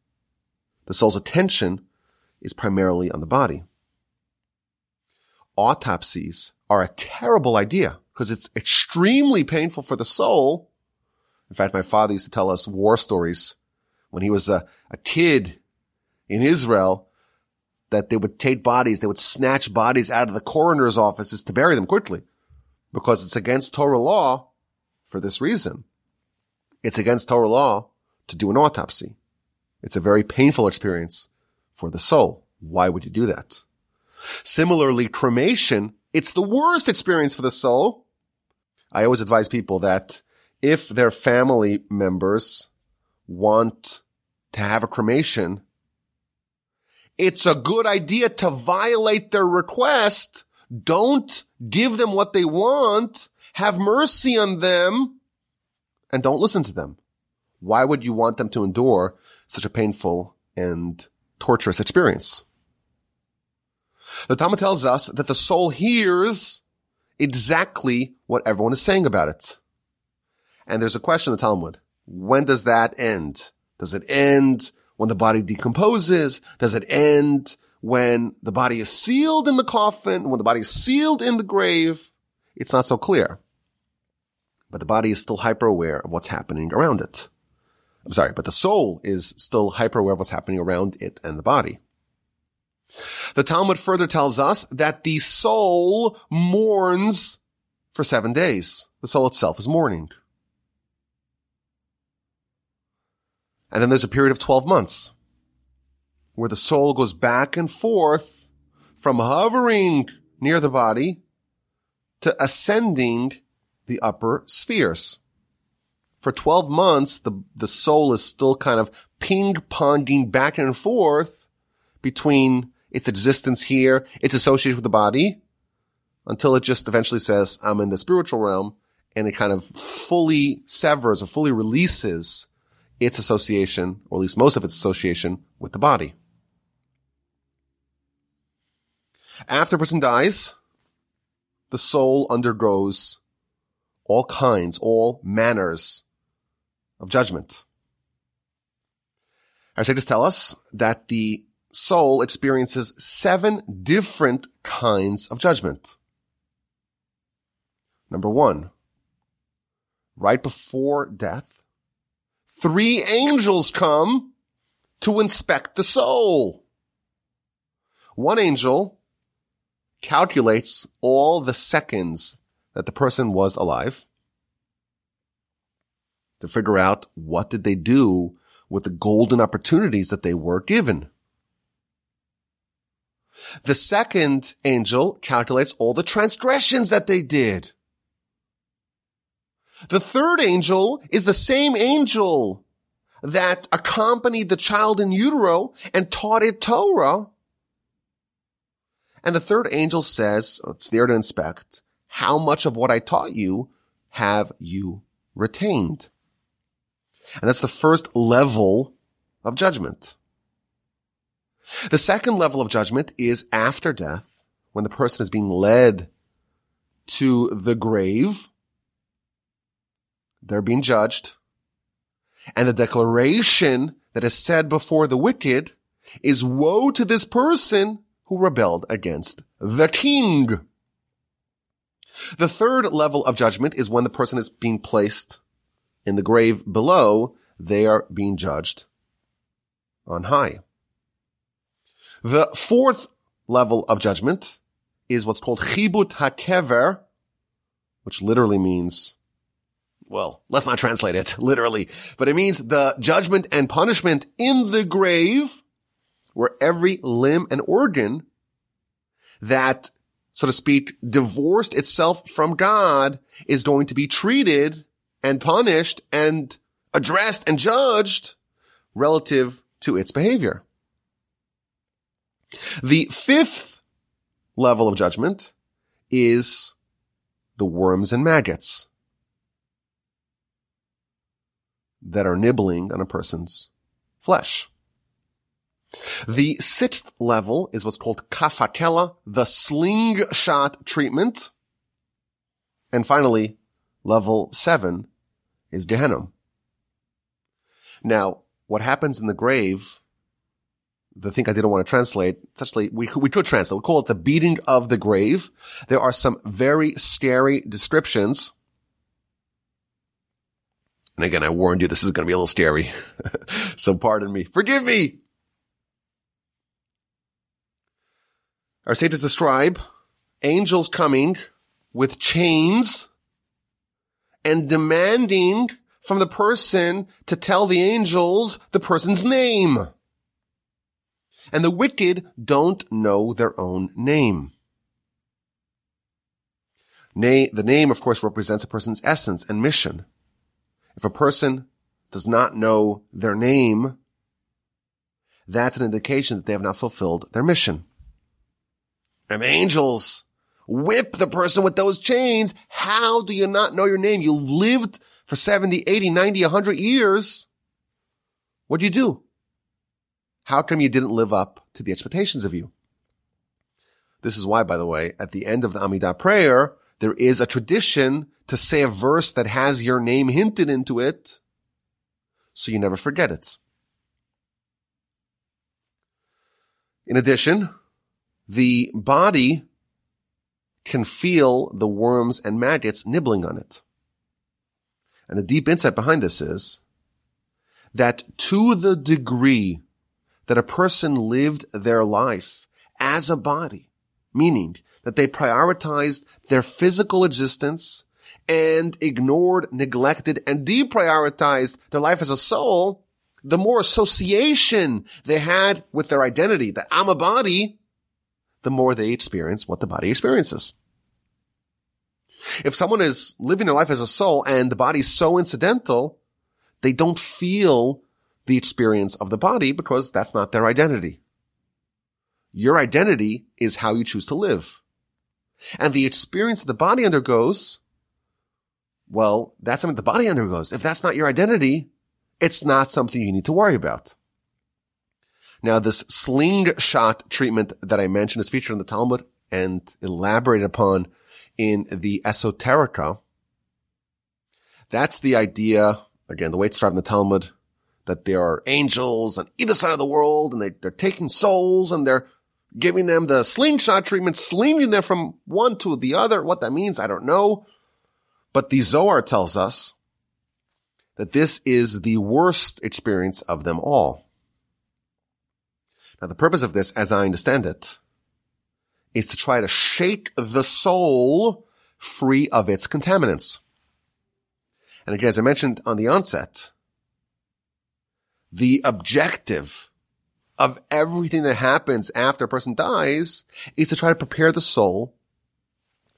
the soul's attention is primarily on the body. Autopsies are a terrible idea because it's extremely painful for the soul. In fact, my father used to tell us war stories when he was a, a kid in Israel that they would take bodies, they would snatch bodies out of the coroner's offices to bury them quickly because it's against Torah law for this reason. It's against Torah law to do an autopsy. It's a very painful experience for the soul. Why would you do that? Similarly, cremation, it's the worst experience for the soul. I always advise people that if their family members want to have a cremation, it's a good idea to violate their request. Don't give them what they want. Have mercy on them and don't listen to them. Why would you want them to endure such a painful and torturous experience? The Talmud tells us that the soul hears exactly what everyone is saying about it. And there's a question in the Talmud. When does that end? Does it end when the body decomposes? Does it end when the body is sealed in the coffin? When the body is sealed in the grave? It's not so clear but the body is still hyper aware of what's happening around it. I'm sorry, but the soul is still hyper aware of what's happening around it and the body. The Talmud further tells us that the soul mourns for seven days. The soul itself is mourning. And then there's a period of 12 months where the soul goes back and forth from hovering near the body to ascending the upper spheres. For 12 months, the, the soul is still kind of ping-ponging back and forth between its existence here, its association with the body, until it just eventually says, I'm in the spiritual realm, and it kind of fully severs or fully releases its association, or at least most of its association with the body. After a person dies, the soul undergoes all kinds, all manners of judgment. Our sages tell us that the soul experiences seven different kinds of judgment. Number one, right before death, three angels come to inspect the soul. One angel calculates all the seconds that the person was alive to figure out what did they do with the golden opportunities that they were given. The second angel calculates all the transgressions that they did. The third angel is the same angel that accompanied the child in utero and taught it Torah. And the third angel says, it's there to inspect, how much of what I taught you have you retained? And that's the first level of judgment. The second level of judgment is after death, when the person is being led to the grave they're being judged. And the declaration that is said before the wicked is woe to this person who rebelled against the king. The third level of judgment is when the person is being placed in the grave below. They are being judged on high. The fourth level of judgment is what's called chibut hakever, which literally means well, let's not translate it literally, but it means the judgment and punishment in the grave where every limb and organ that, so to speak, divorced itself from God is going to be treated and punished and addressed and judged relative to its behavior. The fifth level of judgment is the worms and maggots. That are nibbling on a person's flesh. The sixth level is what's called kaf hakela, the slingshot treatment. And finally, level seven is Gehenna. Now, what happens in the grave, the thing I didn't want to translate, it's actually, we, we could translate, we call it the beating of the grave. There are some very scary descriptions and again, I warned you this is going to be a little scary. so pardon me. Forgive me. Our sages describe angels coming with chains and demanding from the person to tell the angels the person's name. And the wicked don't know their own name. Nay, the name, of course, represents a person's essence and mission. If a person does not know their name, that's an indication that they have not fulfilled their mission. And the angels whip the person with those chains. How do you not know your name? You lived for 70, 80, 90, 100 years. What do you do? How come you didn't live up to the expectations of you? This is why, by the way, at the end of the Amidah prayer, there is a tradition to say a verse that has your name hinted into it so you never forget it. In addition, the body can feel the worms and maggots nibbling on it. And the deep insight behind this is that to the degree that a person lived their life as a body, meaning that they prioritized their physical existence and ignored, neglected, and deprioritized their life as a soul, the more association they had with their identity, that I'm a body, the more they experience what the body experiences. If someone is living their life as a soul and the body is so incidental, they don't feel the experience of the body because that's not their identity. Your identity is how you choose to live. And the experience that the body undergoes, well, that's something the body undergoes. If that's not your identity, it's not something you need to worry about. Now, this slingshot treatment that I mentioned is featured in the Talmud and elaborated upon in the Esoterica. That's the idea, again, the way it's described in the Talmud, that there are angels on either side of the world and they, they're taking souls and they're giving them the slingshot treatment, slinging them from one to the other. What that means, I don't know. But the Zohar tells us that this is the worst experience of them all. Now, the purpose of this, as I understand it, is to try to shake the soul free of its contaminants. And again, as I mentioned on the onset, the objective of everything that happens after a person dies is to try to prepare the soul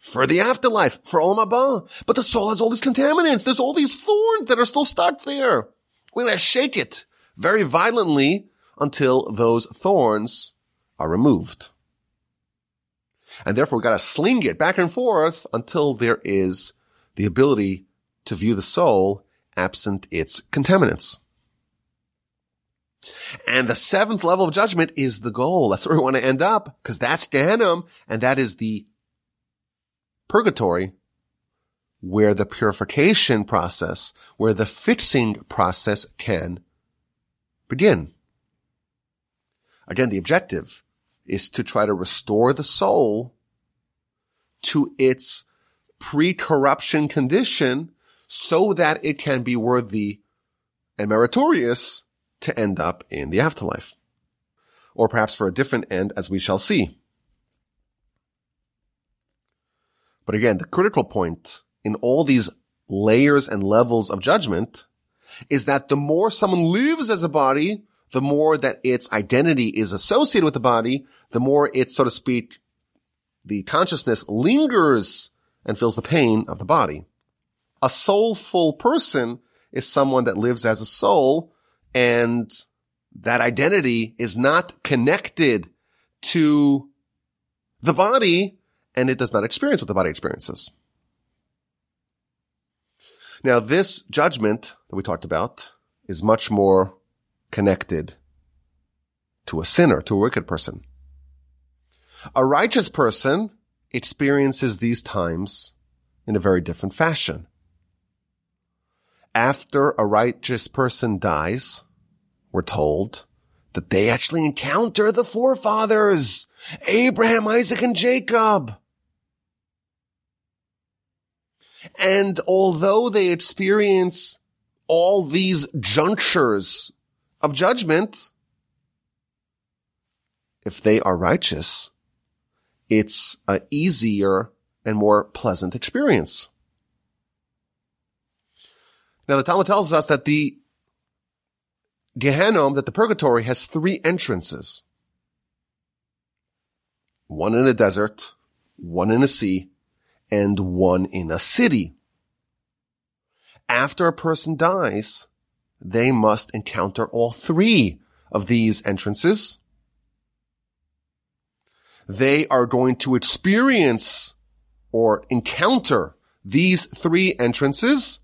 for the afterlife, for Olam Haba. But the soul has all these contaminants. There's all these thorns that are still stuck there. We're going to shake it very violently until those thorns are removed. And therefore we got to sling it back and forth until there is the ability to view the soul absent its contaminants. And the seventh level of judgment is the goal. That's where we want to end up because that's Gehenna and that is the purgatory where the purification process, where the fixing process can begin. Again, the objective is to try to restore the soul to its pre-corruption condition so that it can be worthy and meritorious to end up in the afterlife. Or perhaps for a different end as we shall see. But again, the critical point in all these layers and levels of judgment is that the more someone lives as a body, the more that its identity is associated with the body, the more it, so to speak, the consciousness lingers and feels the pain of the body. A soulful person is someone that lives as a soul and that identity is not connected to the body and it does not experience what the body experiences. Now, this judgment that we talked about is much more connected to a sinner, to a wicked person. A righteous person experiences these times in a very different fashion. After a righteous person dies, we're told that they actually encounter the forefathers, Abraham, Isaac, and Jacob. And although they experience all these junctures of judgment, if they are righteous, it's an easier and more pleasant experience. Now the Talmud tells us that the Gehenna, that the purgatory has three entrances. One in a desert, one in a sea, and one in a city. After a person dies, they must encounter all three of these entrances. They are going to experience or encounter these three entrances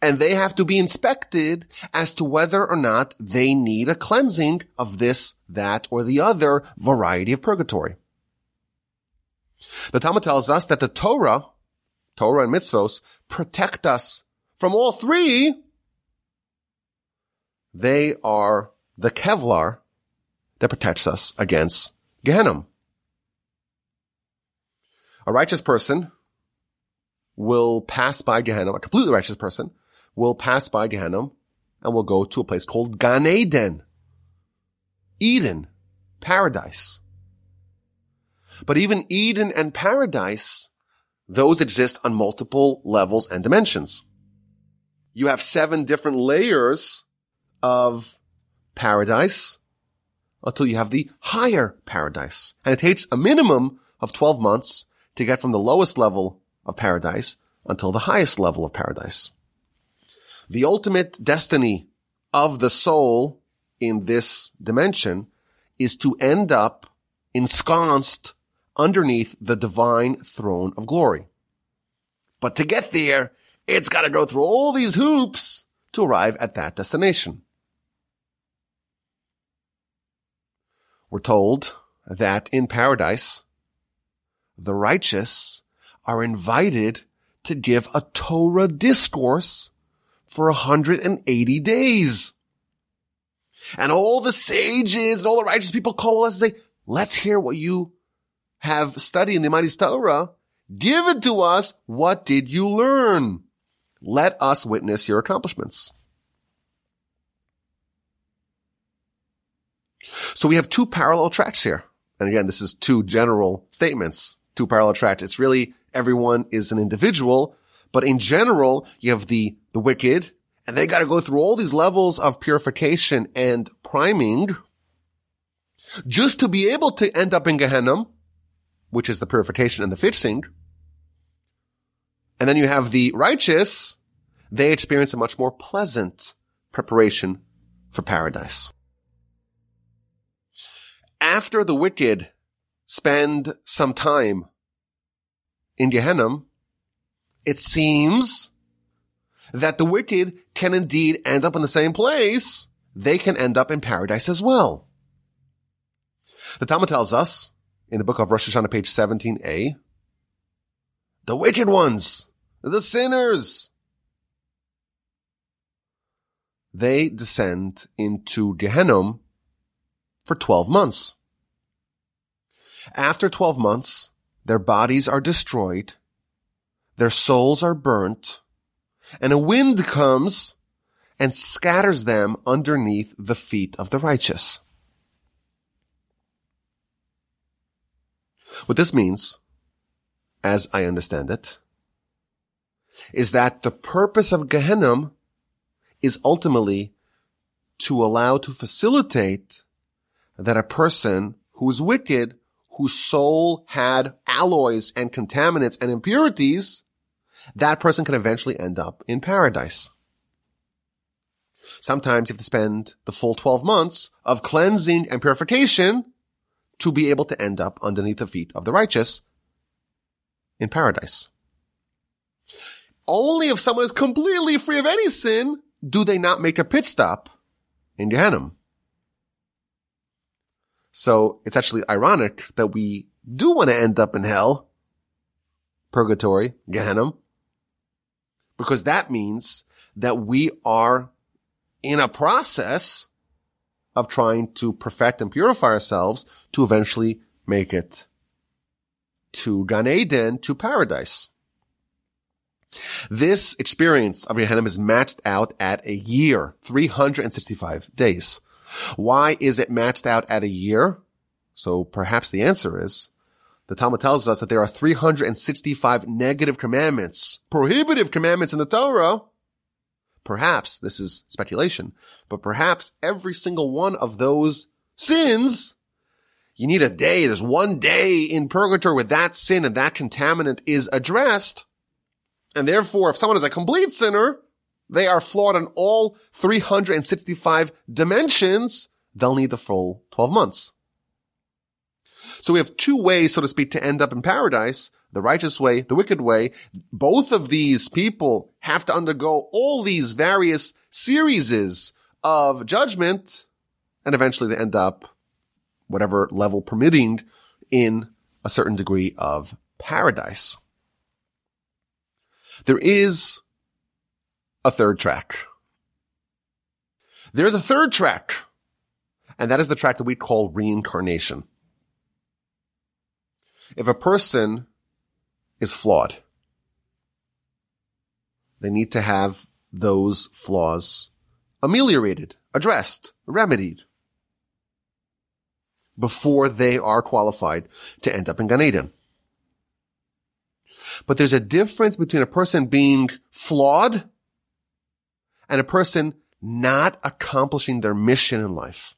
and they have to be inspected as to whether or not they need a cleansing of this, that, or the other variety of purgatory. The Talmud tells us that the Torah, Torah and mitzvos, protect us from all three. They are the Kevlar that protects us against Gehenna. A righteous person will pass by Gehenna, a completely righteous person will pass by Gehenna and will go to a place called Gan Eden. Eden, paradise. But even Eden and paradise, those exist on multiple levels and dimensions. You have seven different layers of paradise until you have the higher paradise. And it takes a minimum of 12 months to get from the lowest level of paradise until the highest level of paradise. The ultimate destiny of the soul in this dimension is to end up ensconced underneath the divine throne of glory. But to get there, it's got to go through all these hoops to arrive at that destination. We're told that in paradise, the righteous are invited to give a Torah discourse for 180 days. And all the sages and all the righteous people call us and say, let's hear what you have studied in the mighty Torah. Give it to us. What did you learn? Let us witness your accomplishments. So we have two parallel tracks here. And again, this is two general statements, two parallel tracks. It's really everyone is an individual, but in general, you have the, the wicked and they got to go through all these levels of purification and priming just to be able to end up in Gehenna, which is the purification and the fixing. And then you have the righteous. They experience a much more pleasant preparation for paradise after the wicked spend some time in Gehenna, it seems that the wicked can indeed end up in the same place. They can end up in paradise as well. The Talmud tells us in the book of Rosh Hashanah, page 17a, the wicked ones, the sinners, they descend into Gehenna for 12 months. After 12 months, their bodies are destroyed, their souls are burnt, and a wind comes and scatters them underneath the feet of the righteous. What this means, as I understand it, is that the purpose of Gehenna is ultimately to allow to facilitate that a person who is wicked, whose soul had alloys and contaminants and impurities, that person can eventually end up in paradise. Sometimes you have to spend the full 12 months of cleansing and purification to be able to end up underneath the feet of the righteous in paradise. Only if someone is completely free of any sin do they not make a pit stop in Gehenna. So it's actually ironic that we do want to end up in hell, purgatory, Gehenna, because that means that we are in a process of trying to perfect and purify ourselves to eventually make it to Gan Eden, to paradise. This experience of Gehenna is matched out at a year, 365 days. Why is it matched out at a year? So perhaps the answer is the Talmud tells us that there are 365 negative commandments, prohibitive commandments in the Torah. Perhaps this is speculation, but perhaps every single one of those sins, you need a day. There's one day in purgatory where that sin and that contaminant is addressed. And therefore, if someone is a complete sinner, they are flawed in all 365 dimensions. They'll need the full 12 months. So we have two ways, so to speak, to end up in paradise. The righteous way, the wicked way. Both of these people have to undergo all these various series of judgment and eventually they end up whatever level permitting in a certain degree of paradise. There is a third track. There's a third track, and that is the track that we call reincarnation. If a person is flawed, they need to have those flaws ameliorated, addressed, remedied. before they are qualified to end up in Gan Eden. But there's a difference between a person being flawed and a person not accomplishing their mission in life.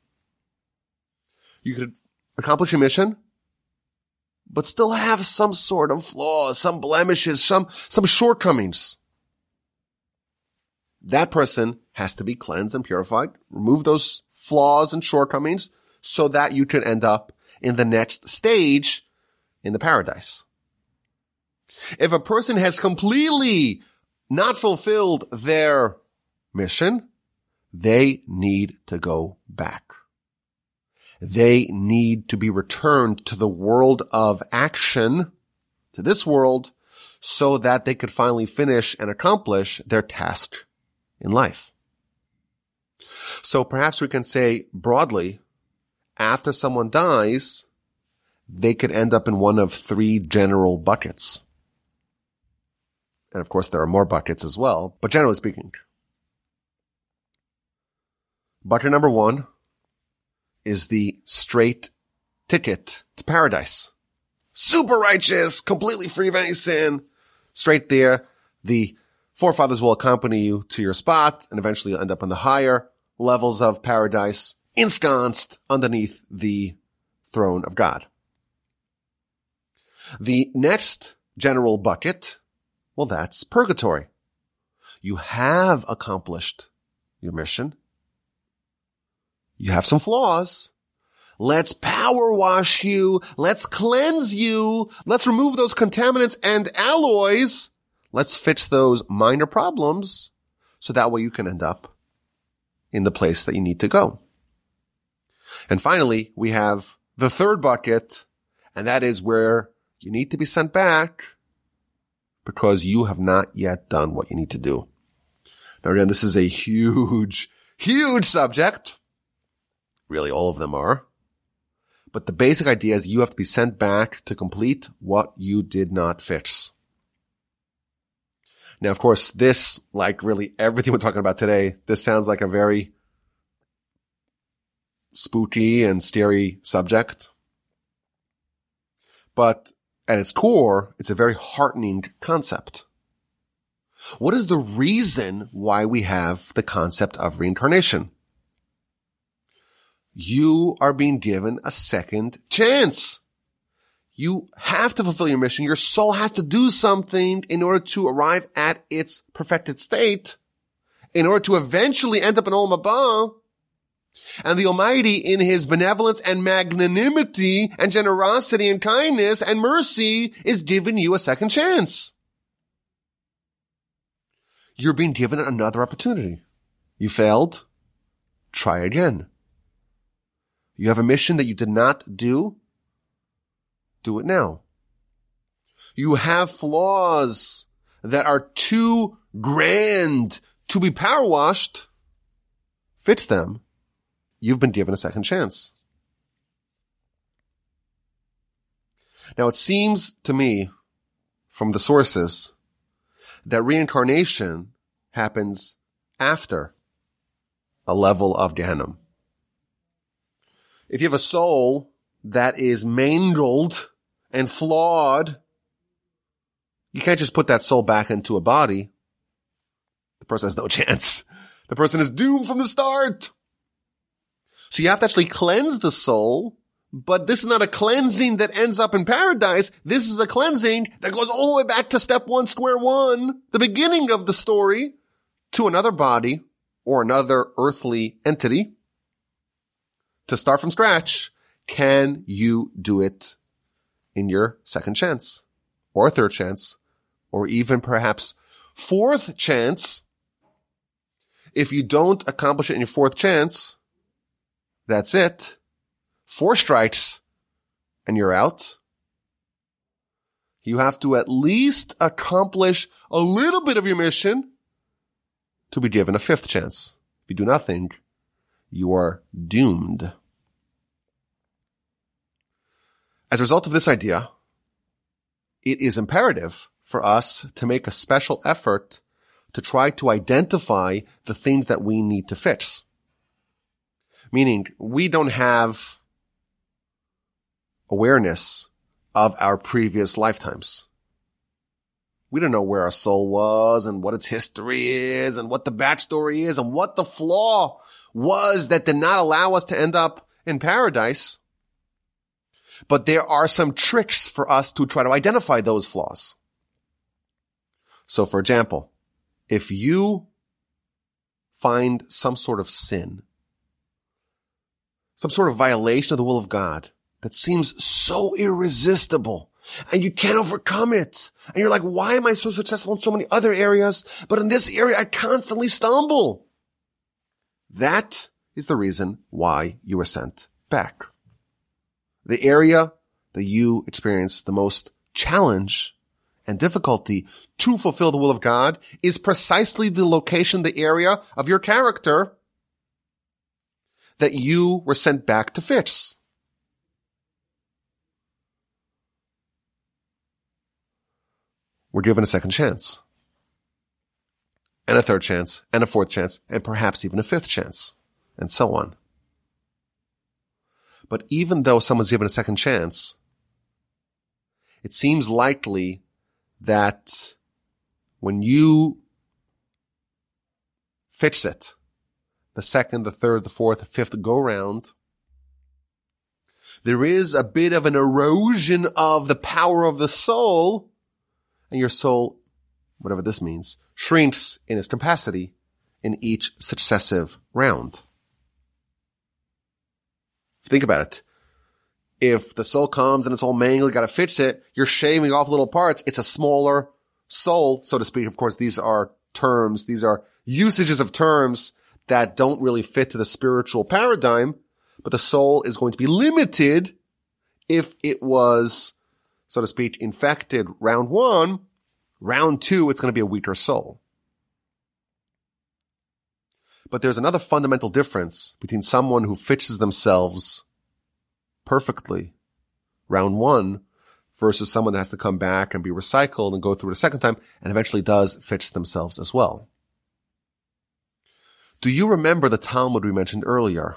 You could accomplish a mission, but still have some sort of flaws, some blemishes, some, some shortcomings. That person has to be cleansed and purified, remove those flaws and shortcomings so that you can end up in the next stage in the paradise. If a person has completely not fulfilled their mission, they need to go back. They need to be returned to the world of action, to this world, so that they could finally finish and accomplish their task in life. So perhaps we can say broadly, after someone dies, they could end up in one of three general buckets. And of course, there are more buckets as well, but generally speaking, bucket number one is the straight ticket to paradise. Super righteous, completely free of any sin. Straight there. The forefathers will accompany you to your spot and eventually you'll end up in the higher levels of paradise, ensconced underneath the throne of God. The next general bucket well, that's purgatory. You have accomplished your mission. You have some flaws. Let's power wash you. Let's cleanse you. Let's remove those contaminants and alloys. Let's fix those minor problems so that way you can end up in the place that you need to go. And finally, we have the third bucket, and that is where you need to be sent back because you have not yet done what you need to do. Now again, this is a huge, huge subject. Really, all of them are. But the basic idea is you have to be sent back to complete what you did not fix. Now, of course, this, like really everything we're talking about today, this sounds like a very spooky and scary subject. But at its core, it's a very heartening concept. What is the reason why we have the concept of reincarnation? You are being given a second chance. You have to fulfill your mission. Your soul has to do something in order to arrive at its perfected state, in order to eventually end up in Olam Haba, and the Almighty in his benevolence and magnanimity and generosity and kindness and mercy is giving you a second chance. You're being given another opportunity. You failed. Try again. You have a mission that you did not do. Do it now. You have flaws that are too grand to be power washed. Fix them you've been given a second chance. Now it seems to me from the sources that reincarnation happens after a level of Gehenna. If you have a soul that is mangled and flawed, you can't just put that soul back into a body. The person has no chance. The person is doomed from the start. So you have to actually cleanse the soul, but this is not a cleansing that ends up in paradise. This is a cleansing that goes all the way back to step one, square one, the beginning of the story to another body or another earthly entity to start from scratch. Can you do it in your second chance or third chance or even perhaps fourth chance? If you don't accomplish it in your fourth chance, that's it. Four strikes and you're out. You have to at least accomplish a little bit of your mission to be given a fifth chance. If you do nothing, you are doomed. As a result of this idea, it is imperative for us to make a special effort to try to identify the things that we need to fix. Meaning we don't have awareness of our previous lifetimes. We don't know where our soul was and what its history is and what the backstory is and what the flaw was that did not allow us to end up in paradise. But there are some tricks for us to try to identify those flaws. So for example, if you find some sort of sin, some sort of violation of the will of God that seems so irresistible and you can't overcome it. And you're like, why am I so successful in so many other areas? But in this area, I constantly stumble. That is the reason why you were sent back. The area that you experience the most challenge and difficulty to fulfill the will of God is precisely the location, the area of your character that you were sent back to fix. We're given a second chance. And a third chance, and a fourth chance, and perhaps even a fifth chance, and so on. But even though someone's given a second chance, it seems likely that when you fix it, the second, the third, the fourth, the fifth go round, there is a bit of an erosion of the power of the soul and your soul, whatever this means, shrinks in its capacity in each successive round. Think about it. If the soul comes and it's all mangled, got to fix it, you're shaving off little parts. It's a smaller soul, so to speak. Of course, these are terms. These are usages of terms that don't really fit to the spiritual paradigm, but the soul is going to be limited if it was so to speak, infected round one, round two, it's going to be a weaker soul. But there's another fundamental difference between someone who fixes themselves perfectly round one versus someone that has to come back and be recycled and go through it a second time and eventually does fix themselves as well. Do you remember the Talmud we mentioned earlier?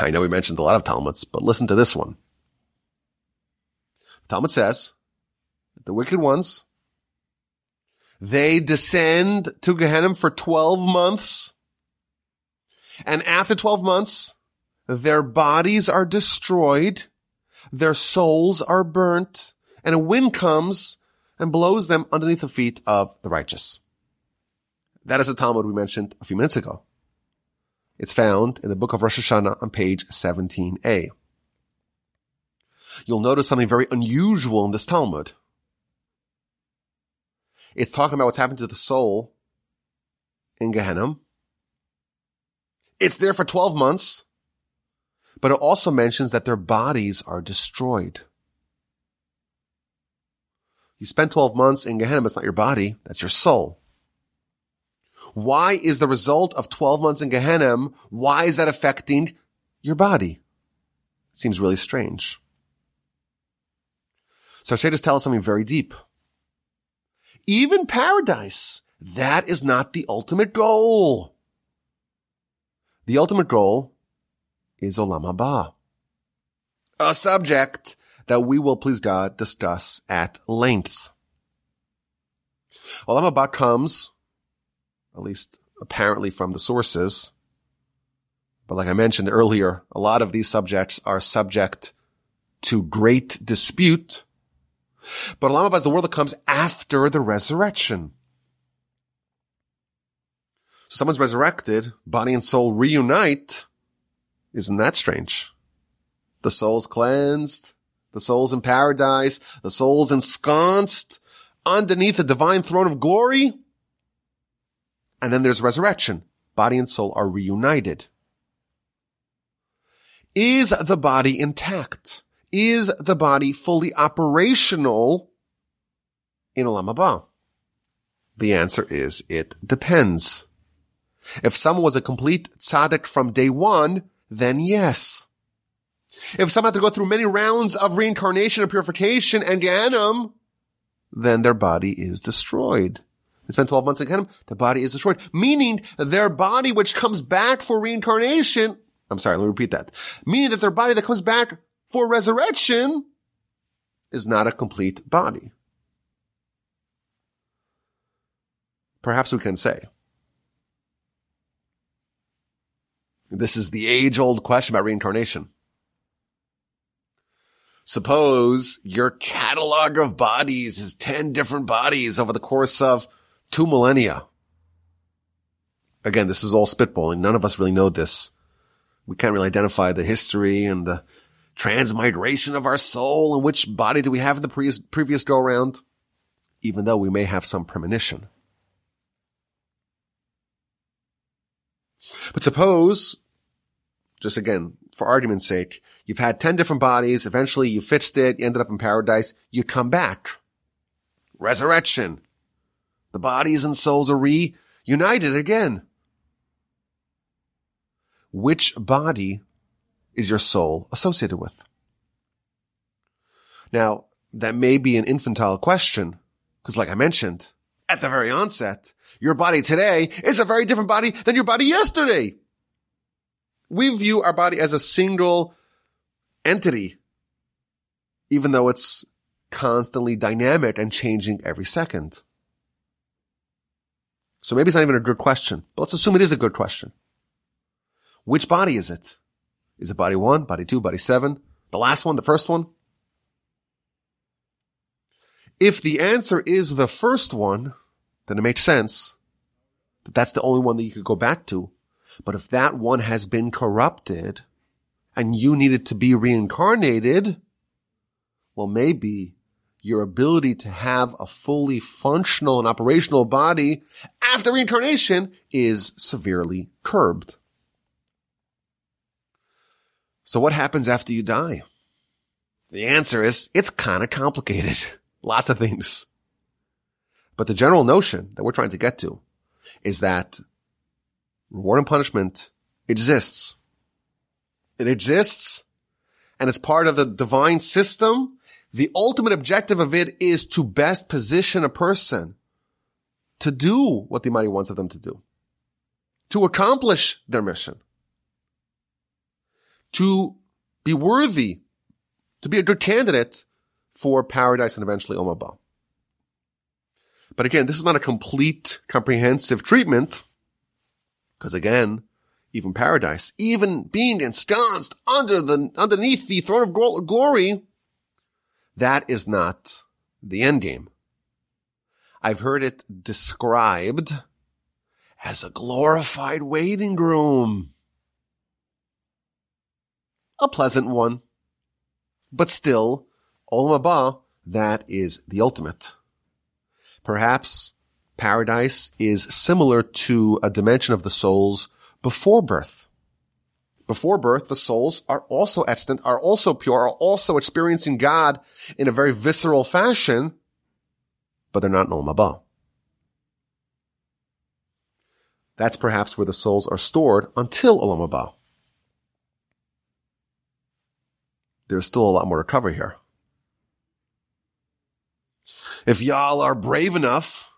I know we mentioned a lot of Talmuds, but listen to this one. Talmud says, the wicked ones, they descend to Gehenna for 12 months. And after 12 months, their bodies are destroyed. Their souls are burnt and a wind comes and blows them underneath the feet of the righteous. That is the Talmud we mentioned a few minutes ago. It's found in the book of Rosh Hashanah on page 17a you'll notice something very unusual in this Talmud. It's talking about what's happened to the soul in Gehenna. It's there for 12 months, but it also mentions that their bodies are destroyed. You spend 12 months in Gehenna, but it's not your body, that's your soul. Why is the result of 12 months in Gehenna, why is that affecting your body? It seems really strange. So Shadis tell us something very deep. Even paradise, that is not the ultimate goal. The ultimate goal is Olam Haba. A subject that we will, please God, discuss at length. Olam Haba comes, at least apparently from the sources, but like I mentioned earlier, a lot of these subjects are subject to great dispute but Olam Haba is the world that comes after the resurrection. So someone's resurrected, body and soul reunite. Isn't that strange? The soul's cleansed, the soul's in paradise, the soul's ensconced underneath the divine throne of glory. And then there's resurrection. Body and soul are reunited. Is the body intact? Is the body fully operational in Olam Haba? The answer is it depends. If someone was a complete tzaddik from day one, then yes. If someone had to go through many rounds of reincarnation and purification and Gehenna, then their body is destroyed. They spend 12 months in Gehenna, the body is destroyed. Meaning their body which comes back for reincarnation, I'm sorry, let me repeat that. Meaning that their body that comes back for resurrection is not a complete body. Perhaps we can say, this is the age old question about reincarnation. Suppose your catalog of bodies is 10 different bodies over the course of two millennia. Again, this is all spitballing. None of us really know this. We can't really identify the history and the transmigration of our soul and which body do we have in the pre- previous go around, even though we may have some premonition. But suppose, just again, for argument's sake, you've had 10 different bodies, eventually you fixed it, you ended up in paradise, you come back. Resurrection. The bodies and souls are reunited again. Which body is your soul associated with? Now, that may be an infantile question, because like I mentioned at the very onset, your body today is a very different body than your body yesterday. We view our body as a single entity, even though it's constantly dynamic and changing every second. So maybe it's not even a good question, but let's assume it is a good question. Which body is it? Is it body one, body two, body seven? The last one, the first one? If the answer is the first one, then it makes sense that that's the only one that you could go back to. But if that one has been corrupted and you needed to be reincarnated, well, maybe your ability to have a fully functional and operational body after reincarnation is severely curbed. So what happens after you die? The answer is it's kind of complicated. Lots of things. But the general notion that we're trying to get to is that reward and punishment exists. It exists and it's part of the divine system. The ultimate objective of it is to best position a person to do what the Almighty wants of them to do, to accomplish their mission to be worthy, to be a good candidate for paradise and eventually Olam. But again, this is not a complete comprehensive treatment because again, even paradise, even being ensconced under the, underneath the throne of glory, that is not the end game. I've heard it described as a glorified waiting room a pleasant one. But still, Olam Haba, that is the ultimate. Perhaps paradise is similar to a dimension of the souls before birth. Before birth, the souls are also extant, are also pure, are also experiencing God in a very visceral fashion, but they're not in Olam Haba. That's perhaps where the souls are stored until Olam Haba. There's still a lot more to cover here. If y'all are brave enough,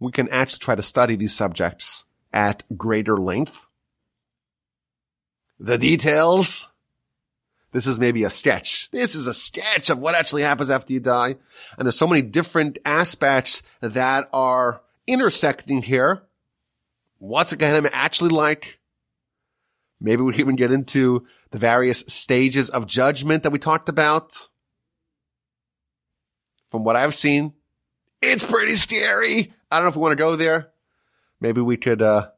we can actually try to study these subjects at greater length. The details. This is maybe a sketch. This is a sketch of what actually happens after you die. And there's so many different aspects that are intersecting here. What's Gehenna actually like? Maybe we even get into the various stages of judgment that we talked about. From what I've seen, it's pretty scary. I don't know if we want to go there. Maybe we could, uh,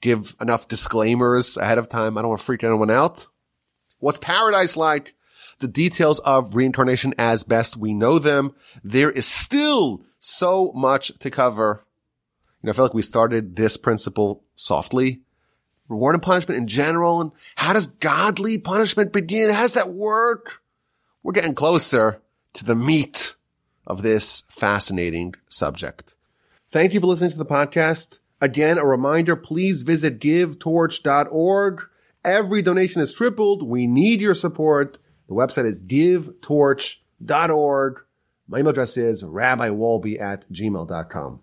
give enough disclaimers ahead of time. I don't want to freak anyone out. What's paradise like? The details of reincarnation as best we know them. There is still so much to cover. You know, I feel like we started this principle softly reward and punishment in general. And how does godly punishment begin? How does that work? We're getting closer to the meat of this fascinating subject. Thank you for listening to the podcast. Again, a reminder, please visit givetorch.org. Every donation is tripled. We need your support. The website is givetorch.org. My email address is rabbiwolbe at gmail.com.